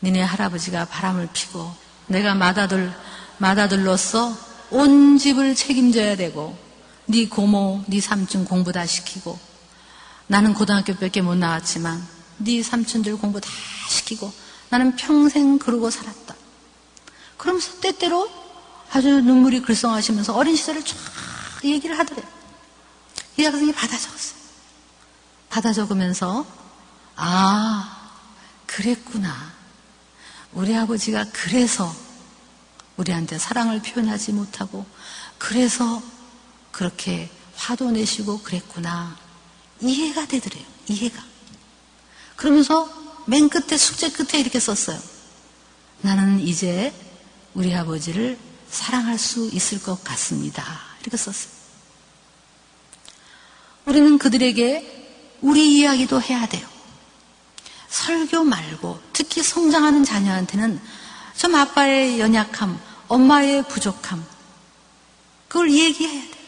니네 할아버지가 바람을 피고 내가 맏아들 맏아들로서 온 집을 책임져야 되고 네 고모, 네 삼촌 공부 다 시키고 나는 고등학교밖에 못 나왔지만 네 삼촌들 공부 다 시키고 나는 평생 그러고 살았다. 그러면서 때때로 아주 눈물이 글썽하시면서 어린 시절을 쫙 얘기를 하더래요. 이 학생이 받아 적었어요. 받아 적으면서 아 그랬구나. 우리 아버지가 그래서 우리한테 사랑을 표현하지 못하고 그래서 그렇게 화도 내시고 그랬구나. 이해가 되더래요. 이해가. 그러면서 맨 끝에 숙제 끝에 이렇게 썼어요. 나는 이제 우리 아버지를 사랑할 수 있을 것 같습니다. 이렇게 썼어요. 우리는 그들에게 우리 이야기도 해야 돼요. 설교 말고 특히 성장하는 자녀한테는 좀 아빠의 연약함, 엄마의 부족함. 그걸 얘기해야 돼.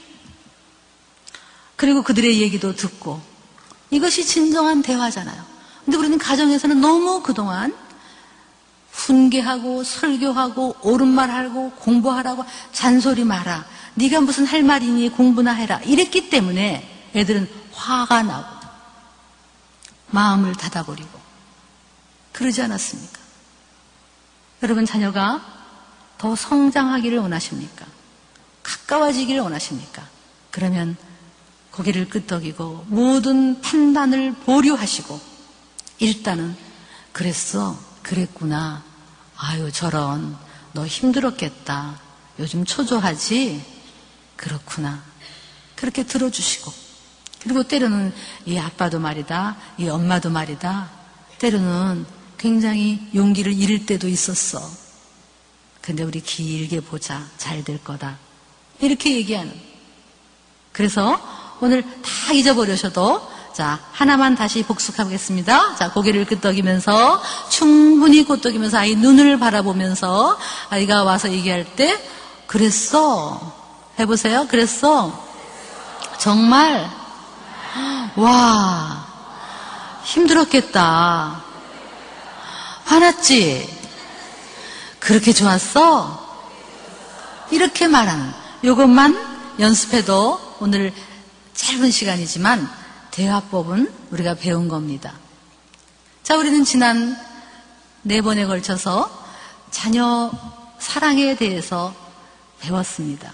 그리고 그들의 얘기도 듣고. 이것이 진정한 대화잖아요. 근데 우리는 가정에서는 너무 그동안 훈계하고 설교하고 옳은 말하고 공부하라고 잔소리 마라. 네가 무슨 할 말이니 공부나 해라. 이랬기 때문에 애들은 화가 나고 마음을 닫아버리고 그러지 않았습니까? 여러분 자녀가 더 성장하기를 원하십니까? 가까워지기를 원하십니까? 그러면 고개를 끄덕이고 모든 판단을 보류하시고 일단은 그랬어 그랬구나. 아유 저런 너 힘들었겠다. 요즘 초조하지? 그렇구나. 그렇게 들어주시고. 그리고 때로는 이 아빠도 말이다 이 엄마도 말이다. 때로는 굉장히 용기를 잃을 때도 있었어. 근데 우리 길게 보자. 잘 될 거다. 이렇게 얘기하는. 그래서 오늘 다 잊어버리셔도 자, 하나만 다시 복습하겠습니다. 자, 고개를 끄덕이면서 충분히 끄덕이면서 아이 눈을 바라보면서 아이가 와서 얘기할 때 그랬어. 해보세요. 그랬어. 정말 와 힘들었겠다. 화났지? 그렇게 좋았어? 이렇게 말하는 이것만 연습해도 오늘 짧은 시간이지만 대화법은 우리가 배운 겁니다. 자, 우리는 지난 네 번에 걸쳐서 자녀 사랑에 대해서 배웠습니다.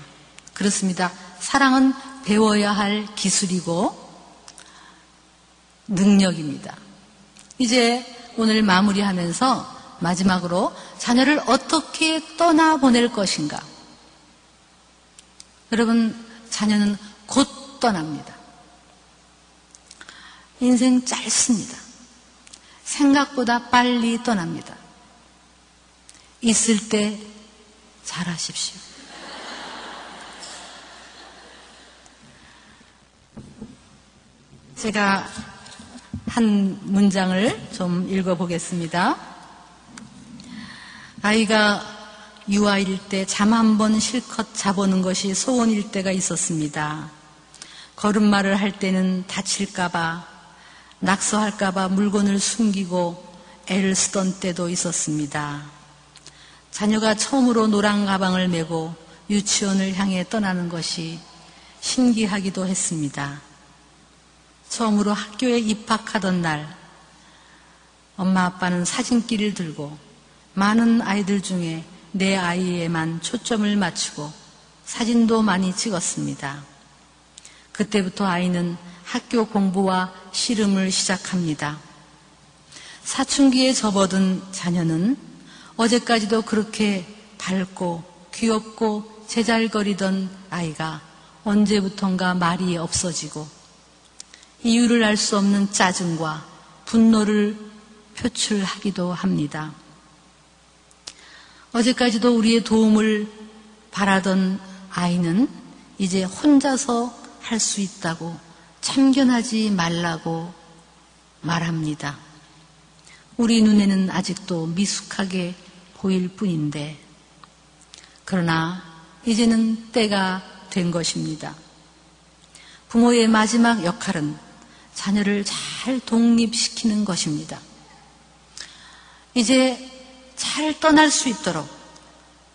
그렇습니다. 사랑은 배워야 할 기술이고 능력입니다. 이제 오늘 마무리하면서 마지막으로 자녀를 어떻게 떠나보낼 것인가. 여러분, 자녀는 곧 떠납니다. 인생 짧습니다. 생각보다 빨리 떠납니다. 있을 때 잘하십시오. 제가 한 문장을 좀 읽어보겠습니다. 아이가 유아일 때 잠 한 번 실컷 자보는 것이 소원일 때가 있었습니다. 걸음마를 할 때는 다칠까봐, 낙서할까봐 물건을 숨기고 애를 쓰던 때도 있었습니다. 자녀가 처음으로 노란 가방을 메고 유치원을 향해 떠나는 것이 신기하기도 했습니다. 처음으로 학교에 입학하던 날, 엄마 아빠는 사진기를 들고 많은 아이들 중에 내 아이에만 초점을 맞추고 사진도 많이 찍었습니다. 그때부터 아이는 학교 공부와 씨름을 시작합니다. 사춘기에 접어든 자녀는 어제까지도 그렇게 밝고 귀엽고 제잘거리던 아이가 언제부턴가 말이 없어지고 이유를 알 수 없는 짜증과 분노를 표출하기도 합니다. 어제까지도 우리의 도움을 바라던 아이는 이제 혼자서 할 수 있다고 참견하지 말라고 말합니다. 우리 눈에는 아직도 미숙하게 보일 뿐인데, 그러나 이제는 때가 된 것입니다. 부모의 마지막 역할은 자녀를 잘 독립시키는 것입니다. 이제 잘 떠날 수 있도록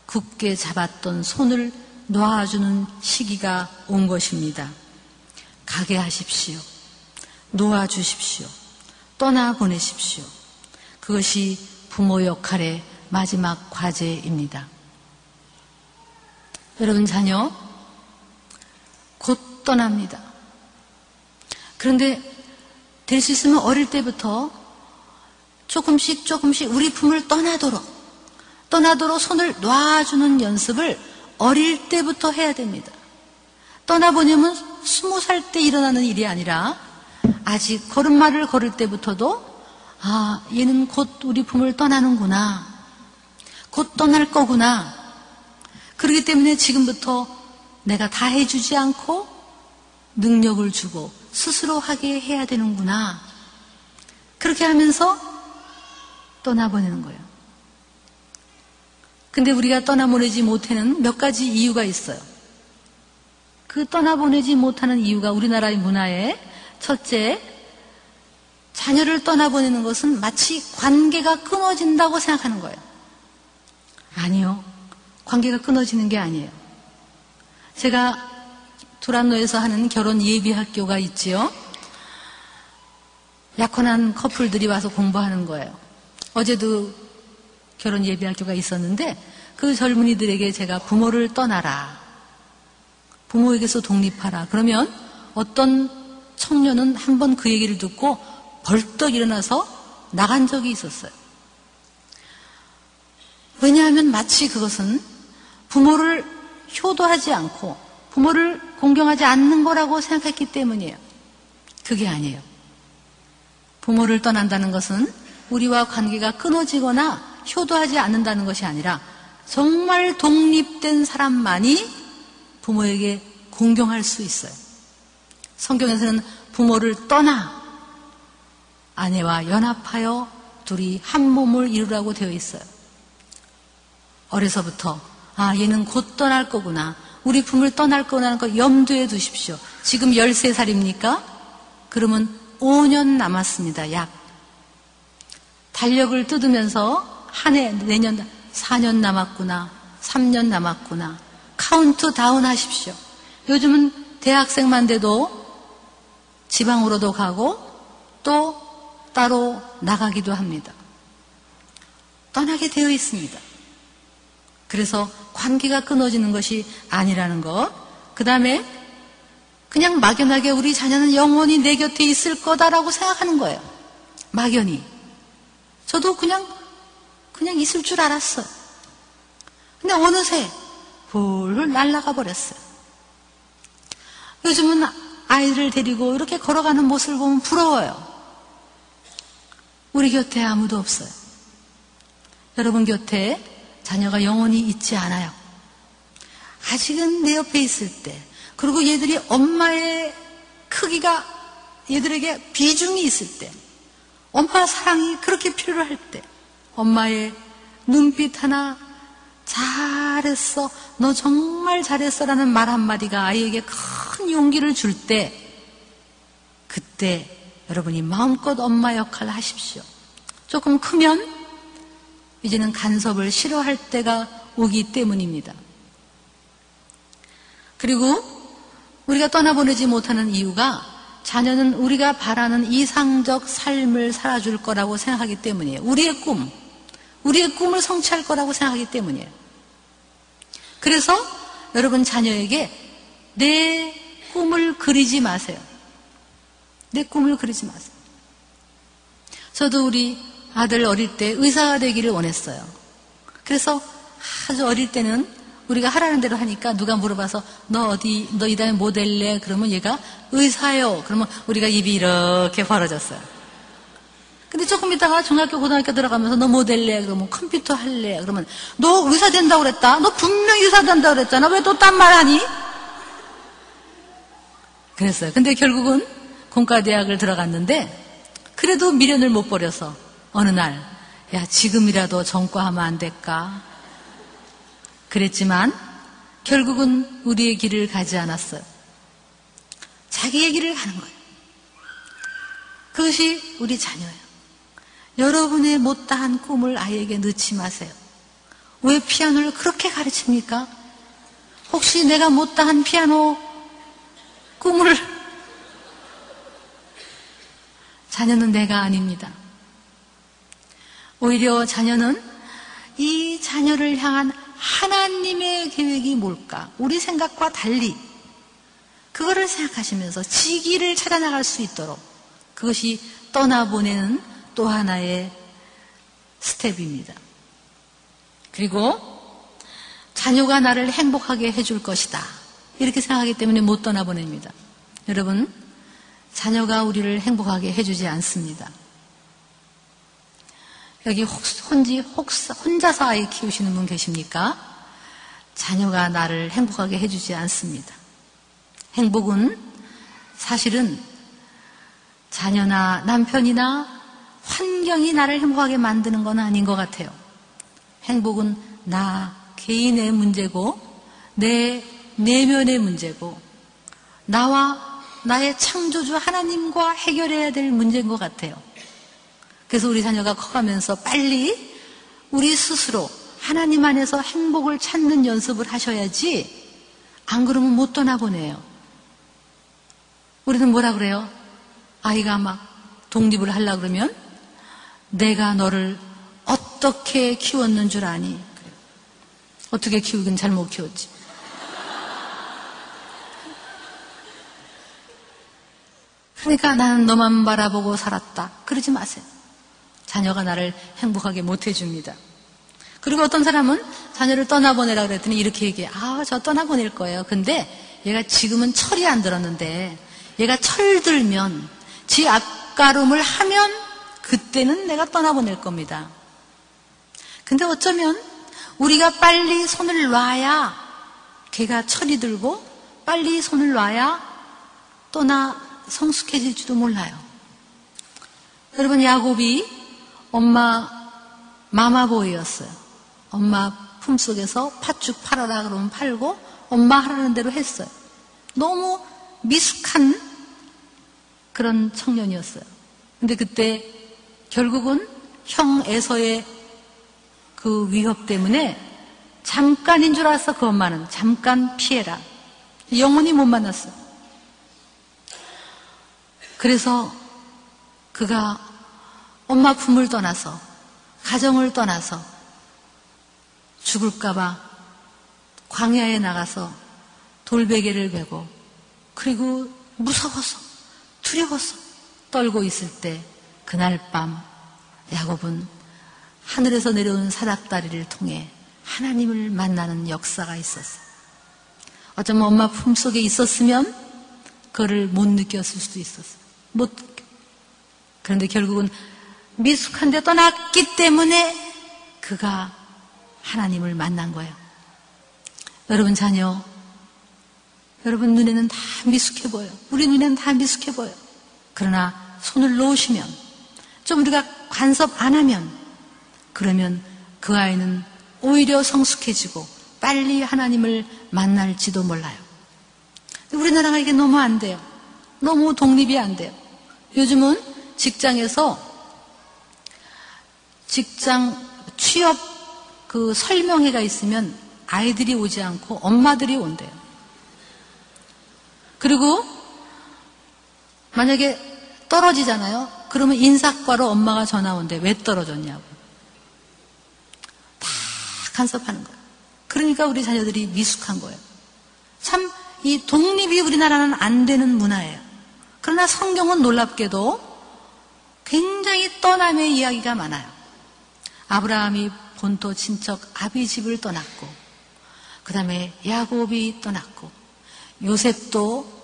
굳게 잡았던 손을 놓아주는 시기가 온 것입니다. 가게 하십시오. 놓아 주십시오. 떠나 보내십시오. 그것이 부모 역할의 마지막 과제입니다. 여러분 자녀 곧 떠납니다. 그런데 될 수 있으면 어릴 때부터 조금씩 조금씩 우리 품을 떠나도록 떠나도록 손을 놔주는 연습을 어릴 때부터 해야 됩니다. 떠나보내면 스무 살 때 일어나는 일이 아니라 아직 걸음마를 걸을 때부터도 아, 얘는 곧 우리 품을 떠나는구나. 곧 떠날 거구나. 그렇기 때문에 지금부터 내가 다 해주지 않고 능력을 주고 스스로 하게 해야 되는구나. 그렇게 하면서 떠나보내는 거예요. 근데 우리가 떠나보내지 못하는 몇 가지 이유가 있어요. 그 떠나보내지 못하는 이유가 우리나라의 문화에 첫째, 자녀를 떠나보내는 것은 마치 관계가 끊어진다고 생각하는 거예요. 아니요. 관계가 끊어지는 게 아니에요. 제가 두란노에서 하는 결혼 예비 학교가 있지요. 약혼한 커플들이 와서 공부하는 거예요. 어제도 결혼 예비 학교가 있었는데 그 젊은이들에게 제가 부모를 떠나라. 부모에게서 독립하라. 그러면 어떤 청년은 한 번 그 얘기를 듣고 벌떡 일어나서 나간 적이 있었어요. 왜냐하면 마치 그것은 부모를 효도하지 않고 부모를 공경하지 않는 거라고 생각했기 때문이에요. 그게 아니에요. 부모를 떠난다는 것은 우리와 관계가 끊어지거나 효도하지 않는다는 것이 아니라 정말 독립된 사람만이 부모에게 공경할 수 있어요. 성경에서는 부모를 떠나 아내와 연합하여 둘이 한 몸을 이루라고 되어 있어요. 어려서부터 아 얘는 곧 떠날 거구나. 우리 부모를 떠날 거라는 거 염두에 두십시오. 지금 13살입니까? 그러면 5년 남았습니다. 약. 달력을 뜯으면서 한 해, 내년 4년 남았구나. 3년 남았구나. 카운트 다운 하십시오. 요즘은 대학생만 돼도 지방으로도 가고 또 따로 나가기도 합니다. 떠나게 되어 있습니다. 그래서 관계가 끊어지는 것이 아니라는 것. 그 다음에 그냥 막연하게 우리 자녀는 영원히 내 곁에 있을 거다라고 생각하는 거예요. 막연히. 저도 그냥, 그냥 있을 줄 알았어요. 근데 어느새 훌훌 날아가 버렸어요. 요즘은 아이들을 데리고 이렇게 걸어가는 모습을 보면 부러워요. 우리 곁에 아무도 없어요. 여러분 곁에 자녀가 영원히 있지 않아요. 아직은 내 옆에 있을 때, 그리고 얘들이 엄마의 크기가 얘들에게 비중이 있을 때, 엄마 사랑이 그렇게 필요할 때, 엄마의 눈빛 하나, 잘했어, 너 정말 잘했어 라는 말 한마디가 아이에게 큰 용기를 줄 때, 그때 여러분이 마음껏 엄마 역할을 하십시오. 조금 크면 이제는 간섭을 싫어할 때가 오기 때문입니다. 그리고 우리가 떠나보내지 못하는 이유가 자녀는 우리가 바라는 이상적 삶을 살아줄 거라고 생각하기 때문이에요. 우리의 꿈, 우리의 꿈을 성취할 거라고 생각하기 때문이에요. 그래서 여러분 자녀에게 내 꿈을 그리지 마세요. 내 꿈을 그리지 마세요. 저도 우리 아들 어릴 때 의사가 되기를 원했어요. 그래서 아주 어릴 때는 우리가 하라는 대로 하니까 누가 물어봐서 너 어디 너 이 다음에 뭐 될래? 그러면 얘가 의사요. 그러면 우리가 입이 이렇게 벌어졌어요. 근데 조금 있다가 중학교 고등학교 들어가면서 너뭐 될래? 그러면 컴퓨터 할래? 그러면 너 의사 된다고 그랬다. 너 분명히 의사 된다고 그랬잖아. 왜 또 딴 말 하니? 그랬어요. 근데 결국은 공과대학을 들어갔는데 그래도 미련을 못 버려서 어느 날, 야, 지금이라도 전과하면 안 될까? 그랬지만, 결국은 우리의 길을 가지 않았어요. 자기의 길을 가는 거예요. 그것이 우리 자녀예요. 여러분의 못다한 꿈을 아이에게 넣지 마세요. 왜 피아노를 그렇게 가르칩니까? 혹시 내가 못다한 피아노 꿈을 자녀는 내가 아닙니다. 오히려 자녀는 이 자녀를 향한 하나님의 계획이 뭘까? 우리 생각과 달리 그거를 생각하시면서 지기를 찾아 나갈 수 있도록 그것이 떠나보내는 또 하나의 스텝입니다. 그리고 자녀가 나를 행복하게 해줄 것이다. 이렇게 생각하기 때문에 못 떠나보냅니다. 여러분, 자녀가 우리를 행복하게 해주지 않습니다. 여기 혼지, 혼자서 아이 키우시는 분 계십니까? 자녀가 나를 행복하게 해주지 않습니다. 행복은 사실은 자녀나 남편이나 환경이 나를 행복하게 만드는 건 아닌 것 같아요. 행복은 나 개인의 문제고 내 내면의 문제고 나와 나의 창조주 하나님과 해결해야 될 문제인 것 같아요. 그래서 우리 자녀가 커가면서 빨리 우리 스스로 하나님 안에서 행복을 찾는 연습을 하셔야지 안 그러면 못 떠나보내요. 우리는 뭐라 그래요? 아이가 막 독립을 하려 그러면 내가 너를 어떻게 키웠는 줄 아니? 어떻게 키우긴 잘 못 키웠지. 그러니까 나는 너만 바라보고 살았다. 그러지 마세요. 자녀가 나를 행복하게 못 해줍니다. 그리고 어떤 사람은 자녀를 떠나보내라 그랬더니 이렇게 얘기해. 아, 저 떠나보낼 거예요. 근데 얘가 지금은 철이 안 들었는데 얘가 철 들면 지 앞가름을 하면 그때는 내가 떠나보낼 겁니다. 근데 어쩌면 우리가 빨리 손을 놔야 걔가 철이 들고 빨리 손을 놔야 떠나 성숙해질지도 몰라요. 여러분 야곱이 엄마 마마보이였어요. 엄마 품속에서 팥죽 팔아라 그러면 팔고 엄마 하라는 대로 했어요. 너무 미숙한 그런 청년이었어요. 근데 그때 결국은 형 에서의 그 위협 때문에 잠깐인 줄 알았어 그 엄마는. 잠깐 피해라. 영원히 못 만났어. 그래서 그가 엄마 품을 떠나서 가정을 떠나서 죽을까봐 광야에 나가서 돌베개를 베고 그리고 무서워서 두려워서 떨고 있을 때 그날 밤 야곱은 하늘에서 내려온 사닥다리를 통해 하나님을 만나는 역사가 있었어요. 어쩌면 엄마 품속에 있었으면 그거를 못 느꼈을 수도 있었어요. 못 그런데 결국은 미숙한 데 떠났기 때문에 그가 하나님을 만난 거예요. 여러분 자녀, 여러분 눈에는 다 미숙해 보여요. 우리 눈에는 다 미숙해 보여요. 그러나 손을 놓으시면, 좀 우리가 간섭 안 하면, 그러면 그 아이는 오히려 성숙해지고 빨리 하나님을 만날지도 몰라요. 우리나라가 이게 너무 안 돼요. 너무 독립이 안 돼요. 요즘은 직장에서 직장 취업 그 설명회가 있으면 아이들이 오지 않고 엄마들이 온대요. 그리고 만약에 떨어지잖아요. 그러면 인사과로 엄마가 전화 온대. 왜 떨어졌냐고. 다 간섭하는 거예요. 그러니까 우리 자녀들이 미숙한 거예요. 참, 이 독립이 우리나라는 안 되는 문화예요. 그러나 성경은 놀랍게도 굉장히 떠남의 이야기가 많아요. 아브라함이 본토 친척 아비 집을 떠났고, 그 다음에 야곱이 떠났고, 요셉도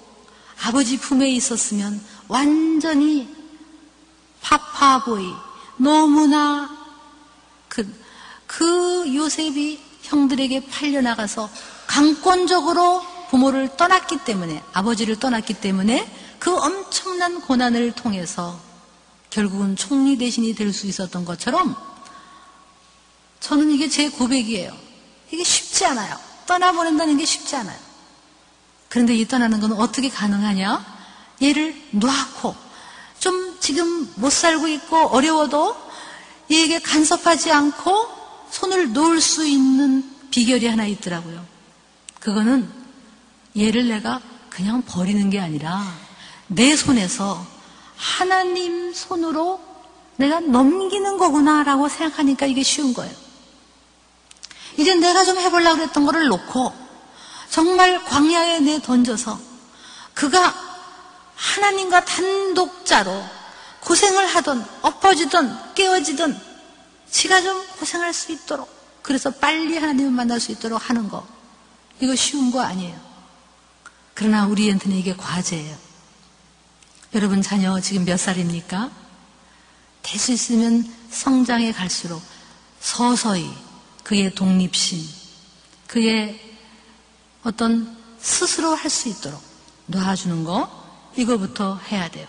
아버지 품에 있었으면 완전히 파파보이, 너무나 그, 그 요셉이 형들에게 팔려나가서 강권적으로 부모를 떠났기 때문에, 아버지를 떠났기 때문에 그 엄청난 고난을 통해서 결국은 총리 대신이 될 수 있었던 것처럼 저는 이게 제 고백이에요. 이게 쉽지 않아요. 떠나보낸다는 게 쉽지 않아요. 그런데 이 떠나는 건 어떻게 가능하냐? 얘를 놓고 좀 지금 못 살고 있고 어려워도 얘에게 간섭하지 않고 손을 놓을 수 있는 비결이 하나 있더라고요. 그거는 얘를 내가 그냥 버리는 게 아니라 내 손에서 하나님 손으로 내가 넘기는 거구나라고 생각하니까 이게 쉬운 거예요. 이제 내가 좀 해보려고 그랬던 거를 놓고 정말 광야에 내 던져서 그가 하나님과 단독자로 고생을 하던 엎어지던 깨어지던 지가 좀 고생할 수 있도록 그래서 빨리 하나님을 만날 수 있도록 하는 거 이거 쉬운 거 아니에요. 그러나 우리한테는 이게 과제예요. 여러분 자녀 지금 몇 살입니까? 될 수 있으면 성장해 갈수록 서서히 그의 독립심, 그의 어떤 스스로 할 수 있도록 놔주는 거, 이거부터 해야 돼요.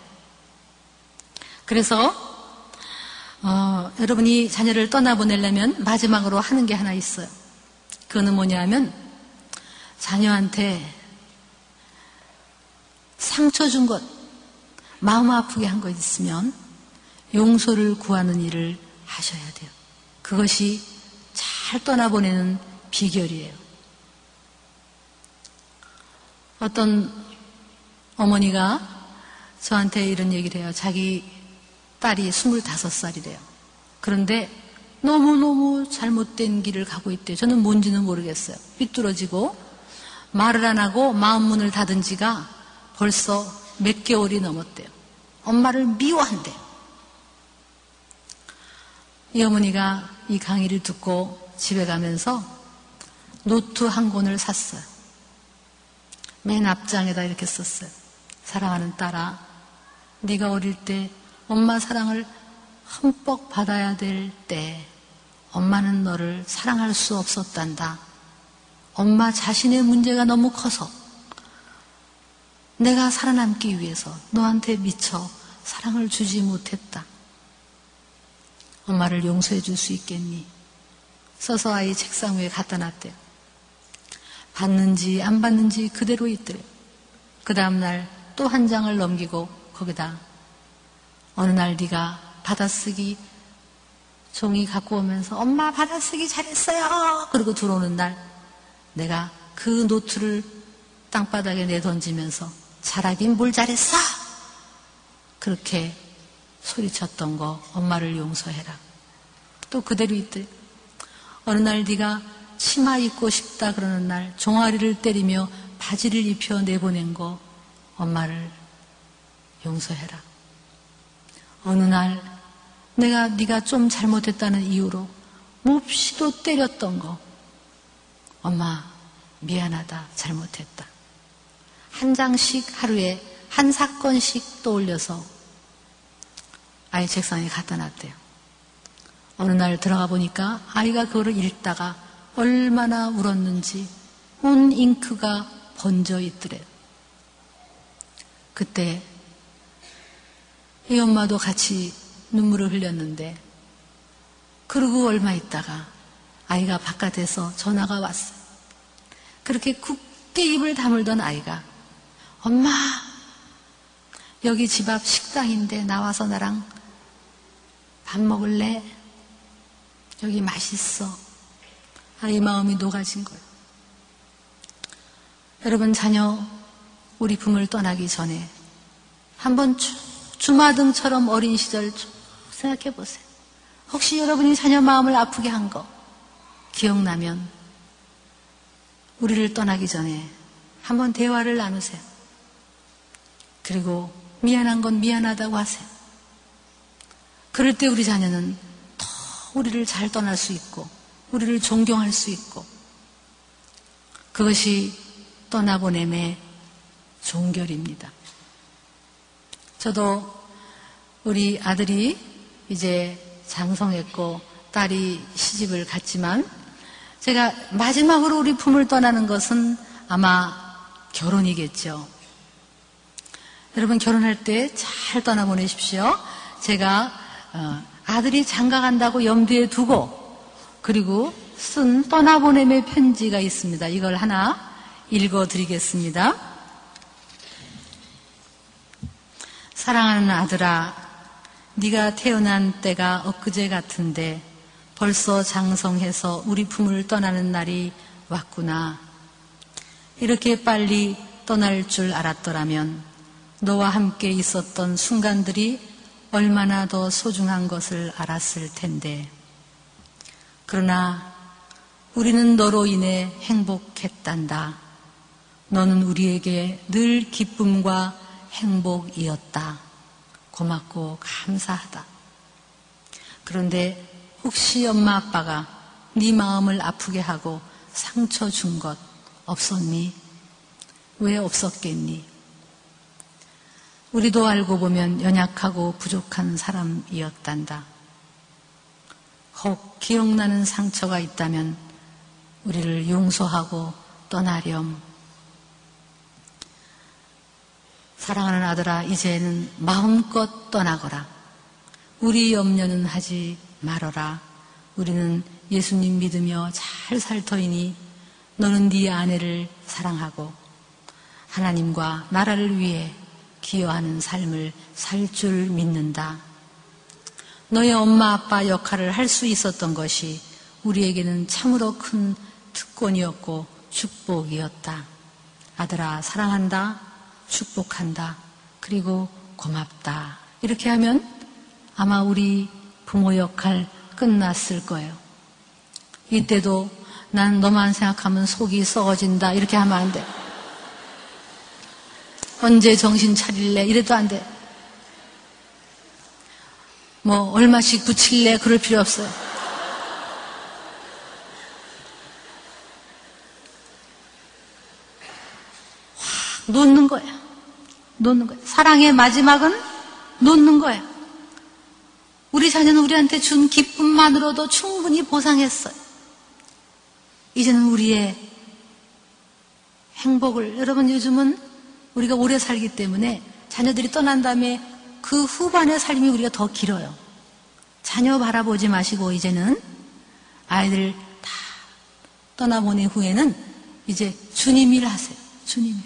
그래서, 어, 여러분이 자녀를 떠나보내려면 마지막으로 하는 게 하나 있어요. 그거는 뭐냐면 자녀한테 상처 준 것, 마음 아프게 한 것 있으면 용서를 구하는 일을 하셔야 돼요. 그것이 잘 떠나보내는 비결이에요. 어떤 어머니가 저한테 이런 얘기를 해요. 자기 딸이 25살이래요. 그런데 너무너무 잘못된 길을 가고 있대요. 저는 뭔지는 모르겠어요. 삐뚤어지고 말을 안 하고 마음 문을 닫은 지가 벌써 몇 개월이 넘었대요. 엄마를 미워한대요. 이 어머니가 이 강의를 듣고 집에 가면서 노트 한 권을 샀어요. 맨 앞장에다 이렇게 썼어요. 사랑하는 딸아, 네가 어릴 때 엄마 사랑을 흠뻑 받아야 될 때 엄마는 너를 사랑할 수 없었단다. 엄마 자신의 문제가 너무 커서 내가 살아남기 위해서 너한테 미처 사랑을 주지 못했다. 엄마를 용서해 줄 수 있겠니? 써서 아이 책상 위에 갖다 놨대요. 받는지 안 받는지 그대로 있더래요. 그 다음날 또 한 장을 넘기고 거기다 어느 날 네가 받아쓰기 종이 갖고 오면서 엄마 받아쓰기 잘했어요. 그리고 들어오는 날 내가 그 노트를 땅바닥에 내던지면서 잘하긴 뭘 잘했어. 그렇게 소리쳤던 거 엄마를 용서해라. 또 그대로 있대. 어느 날 네가 치마 입고 싶다 그러는 날 종아리를 때리며 바지를 입혀 내보낸 거 엄마를 용서해라. 어느 날 내가 네가 좀 잘못했다는 이유로 몹시도 때렸던 거 엄마 미안하다 잘못했다. 한 장씩 하루에 한 사건씩 떠올려서 아이 책상에 갖다 놨대요. 어느 날 들어가 보니까 아이가 그거를 읽다가 얼마나 울었는지 온 잉크가 번져 있더래요. 그때 이 엄마도 같이 눈물을 흘렸는데 그러고 얼마 있다가 아이가 바깥에서 전화가 왔어요. 그렇게 굳게 입을 다물던 아이가 엄마 여기 집 앞 식당인데 나와서 나랑 밥 먹을래? 여기 맛있어. 아이 마음이 녹아진 거예요. 여러분 자녀 우리 품을 떠나기 전에 한번 주마등처럼 어린 시절 생각해 보세요. 혹시 여러분이 자녀 마음을 아프게 한 거 기억나면 우리를 떠나기 전에 한번 대화를 나누세요. 그리고 미안한 건 미안하다고 하세요. 그럴 때 우리 자녀는 더 우리를 잘 떠날 수 있고, 우리를 존경할 수 있고, 그것이 떠나보냄의 종결입니다. 저도 우리 아들이 이제 장성했고, 딸이 시집을 갔지만, 제가 마지막으로 우리 품을 떠나는 것은 아마 결혼이겠죠. 여러분 결혼할 때 잘 떠나보내십시오. 제가 어, 아들이 장가 간다고 염두에 두고 그리고 쓴 떠나보냄의 편지가 있습니다. 이걸 하나 읽어드리겠습니다. 사랑하는 아들아, 네가 태어난 때가 엊그제 같은데 벌써 장성해서 우리 품을 떠나는 날이 왔구나. 이렇게 빨리 떠날 줄 알았더라면 너와 함께 있었던 순간들이 얼마나 더 소중한 것을 알았을 텐데. 그러나 우리는 너로 인해 행복했단다. 너는 우리에게 늘 기쁨과 행복이었다. 고맙고 감사하다. 그런데 혹시 엄마 아빠가 네 마음을 아프게 하고 상처 준 것 없었니? 왜 없었겠니? 우리도 알고 보면 연약하고 부족한 사람이었단다. 혹 기억나는 상처가 있다면 우리를 용서하고 떠나렴. 사랑하는 아들아, 이제는 마음껏 떠나거라. 우리 염려는 하지 말어라. 우리는 예수님 믿으며 잘 살 터이니 너는 네 아내를 사랑하고 하나님과 나라를 위해 기여하는 삶을 살 줄 믿는다. 너의 엄마 아빠 역할을 할 수 있었던 것이 우리에게는 참으로 큰 특권이었고 축복이었다. 아들아, 사랑한다. 축복한다. 그리고 고맙다. 이렇게 하면 아마 우리 부모 역할 끝났을 거예요. 이때도 난 너만 생각하면 속이 썩어진다. 이렇게 하면 안 돼. 언제 정신 차릴래? 이래도 안 돼. 뭐, 얼마씩 붙일래? 그럴 필요 없어요. 확 놓는 거야. 놓는 거야. 사랑의 마지막은 놓는 거야. 우리 자녀는 우리한테 준 기쁨만으로도 충분히 보상했어요. 이제는 우리의 행복을, 여러분 요즘은 우리가 오래 살기 때문에 자녀들이 떠난 다음에 그 후반의 삶이 우리가 더 길어요. 자녀 바라보지 마시고 이제는 아이들 다 떠나보낸 후에는 이제 주님 일 하세요. 주님 일.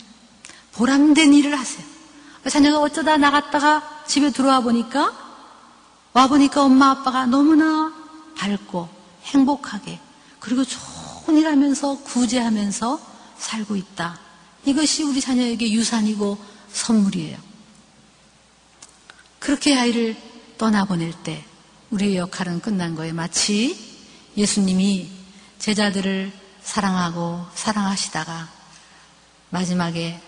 보람된 일을 하세요. 자녀가 어쩌다 나갔다가 집에 들어와 보니까 와 보니까 엄마 아빠가 너무나 밝고 행복하게 그리고 좋은 일 하면서 구제하면서 살고 있다. 이것이 우리 자녀에게 유산이고 선물이에요. 그렇게 아이를 떠나보낼 때 우리의 역할은 끝난 거예요. 마치 예수님이 제자들을 사랑하고 사랑하시다가 마지막에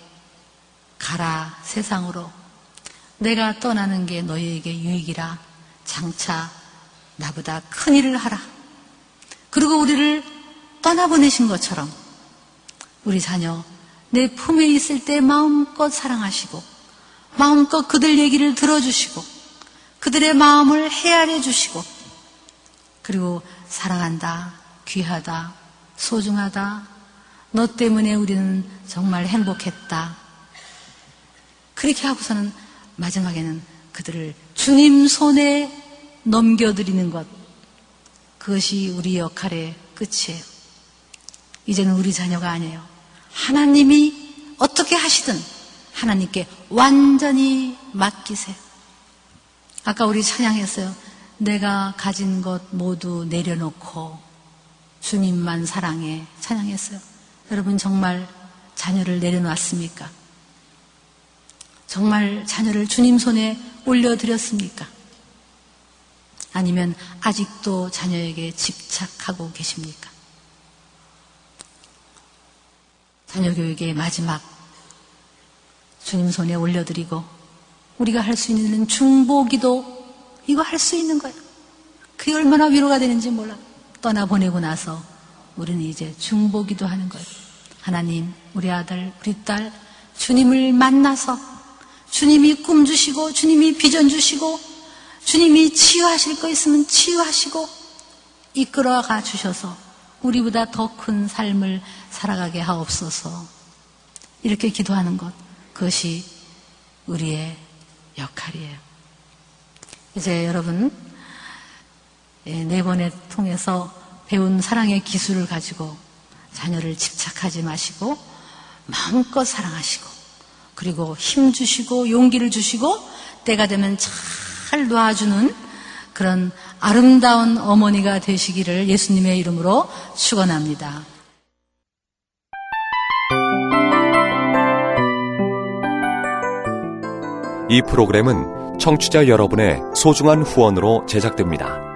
가라 세상으로 내가 떠나는 게 너희에게 유익이라 장차 나보다 큰 일을 하라. 그리고 우리를 떠나보내신 것처럼 우리 자녀 내 품에 있을 때 마음껏 사랑하시고 마음껏 그들 얘기를 들어주시고 그들의 마음을 헤아려 주시고 그리고 사랑한다, 귀하다, 소중하다, 너 때문에 우리는 정말 행복했다. 그렇게 하고서는 마지막에는 그들을 주님 손에 넘겨드리는 것. 그것이 우리 역할의 끝이에요. 이제는 우리 자녀가 아니에요. 하나님이 어떻게 하시든 하나님께 완전히 맡기세요. 아까 우리 찬양했어요. 내가 가진 것 모두 내려놓고 주님만 사랑해 찬양했어요. 여러분 정말 자녀를 내려놨습니까? 정말 자녀를 주님 손에 올려드렸습니까? 아니면 아직도 자녀에게 집착하고 계십니까? 자녀 교육의 마지막 주님 손에 올려드리고 우리가 할 수 있는 중보기도 이거 할 수 있는 거예요. 그게 얼마나 위로가 되는지 몰라. 떠나보내고 나서 우리는 이제 중보기도 하는 거예요. 하나님, 우리 아들, 우리 딸, 주님을 만나서 주님이 꿈 주시고 주님이 비전 주시고 주님이 치유하실 거 있으면 치유하시고 이끌어가 주셔서 우리보다 더 큰 삶을 살아가게 하옵소서. 이렇게 기도하는 것, 그것이 우리의 역할이에요. 이제 여러분, 예, 네 번에 통해서 배운 사랑의 기술을 가지고 자녀를 집착하지 마시고 마음껏 사랑하시고 그리고 힘 주시고 용기를 주시고 때가 되면 잘 놔주는 그런 아름다운 어머니가 되시기를 예수님의 이름으로 축원합니다. 이 프로그램은 청취자 여러분의 소중한 후원으로 제작됩니다.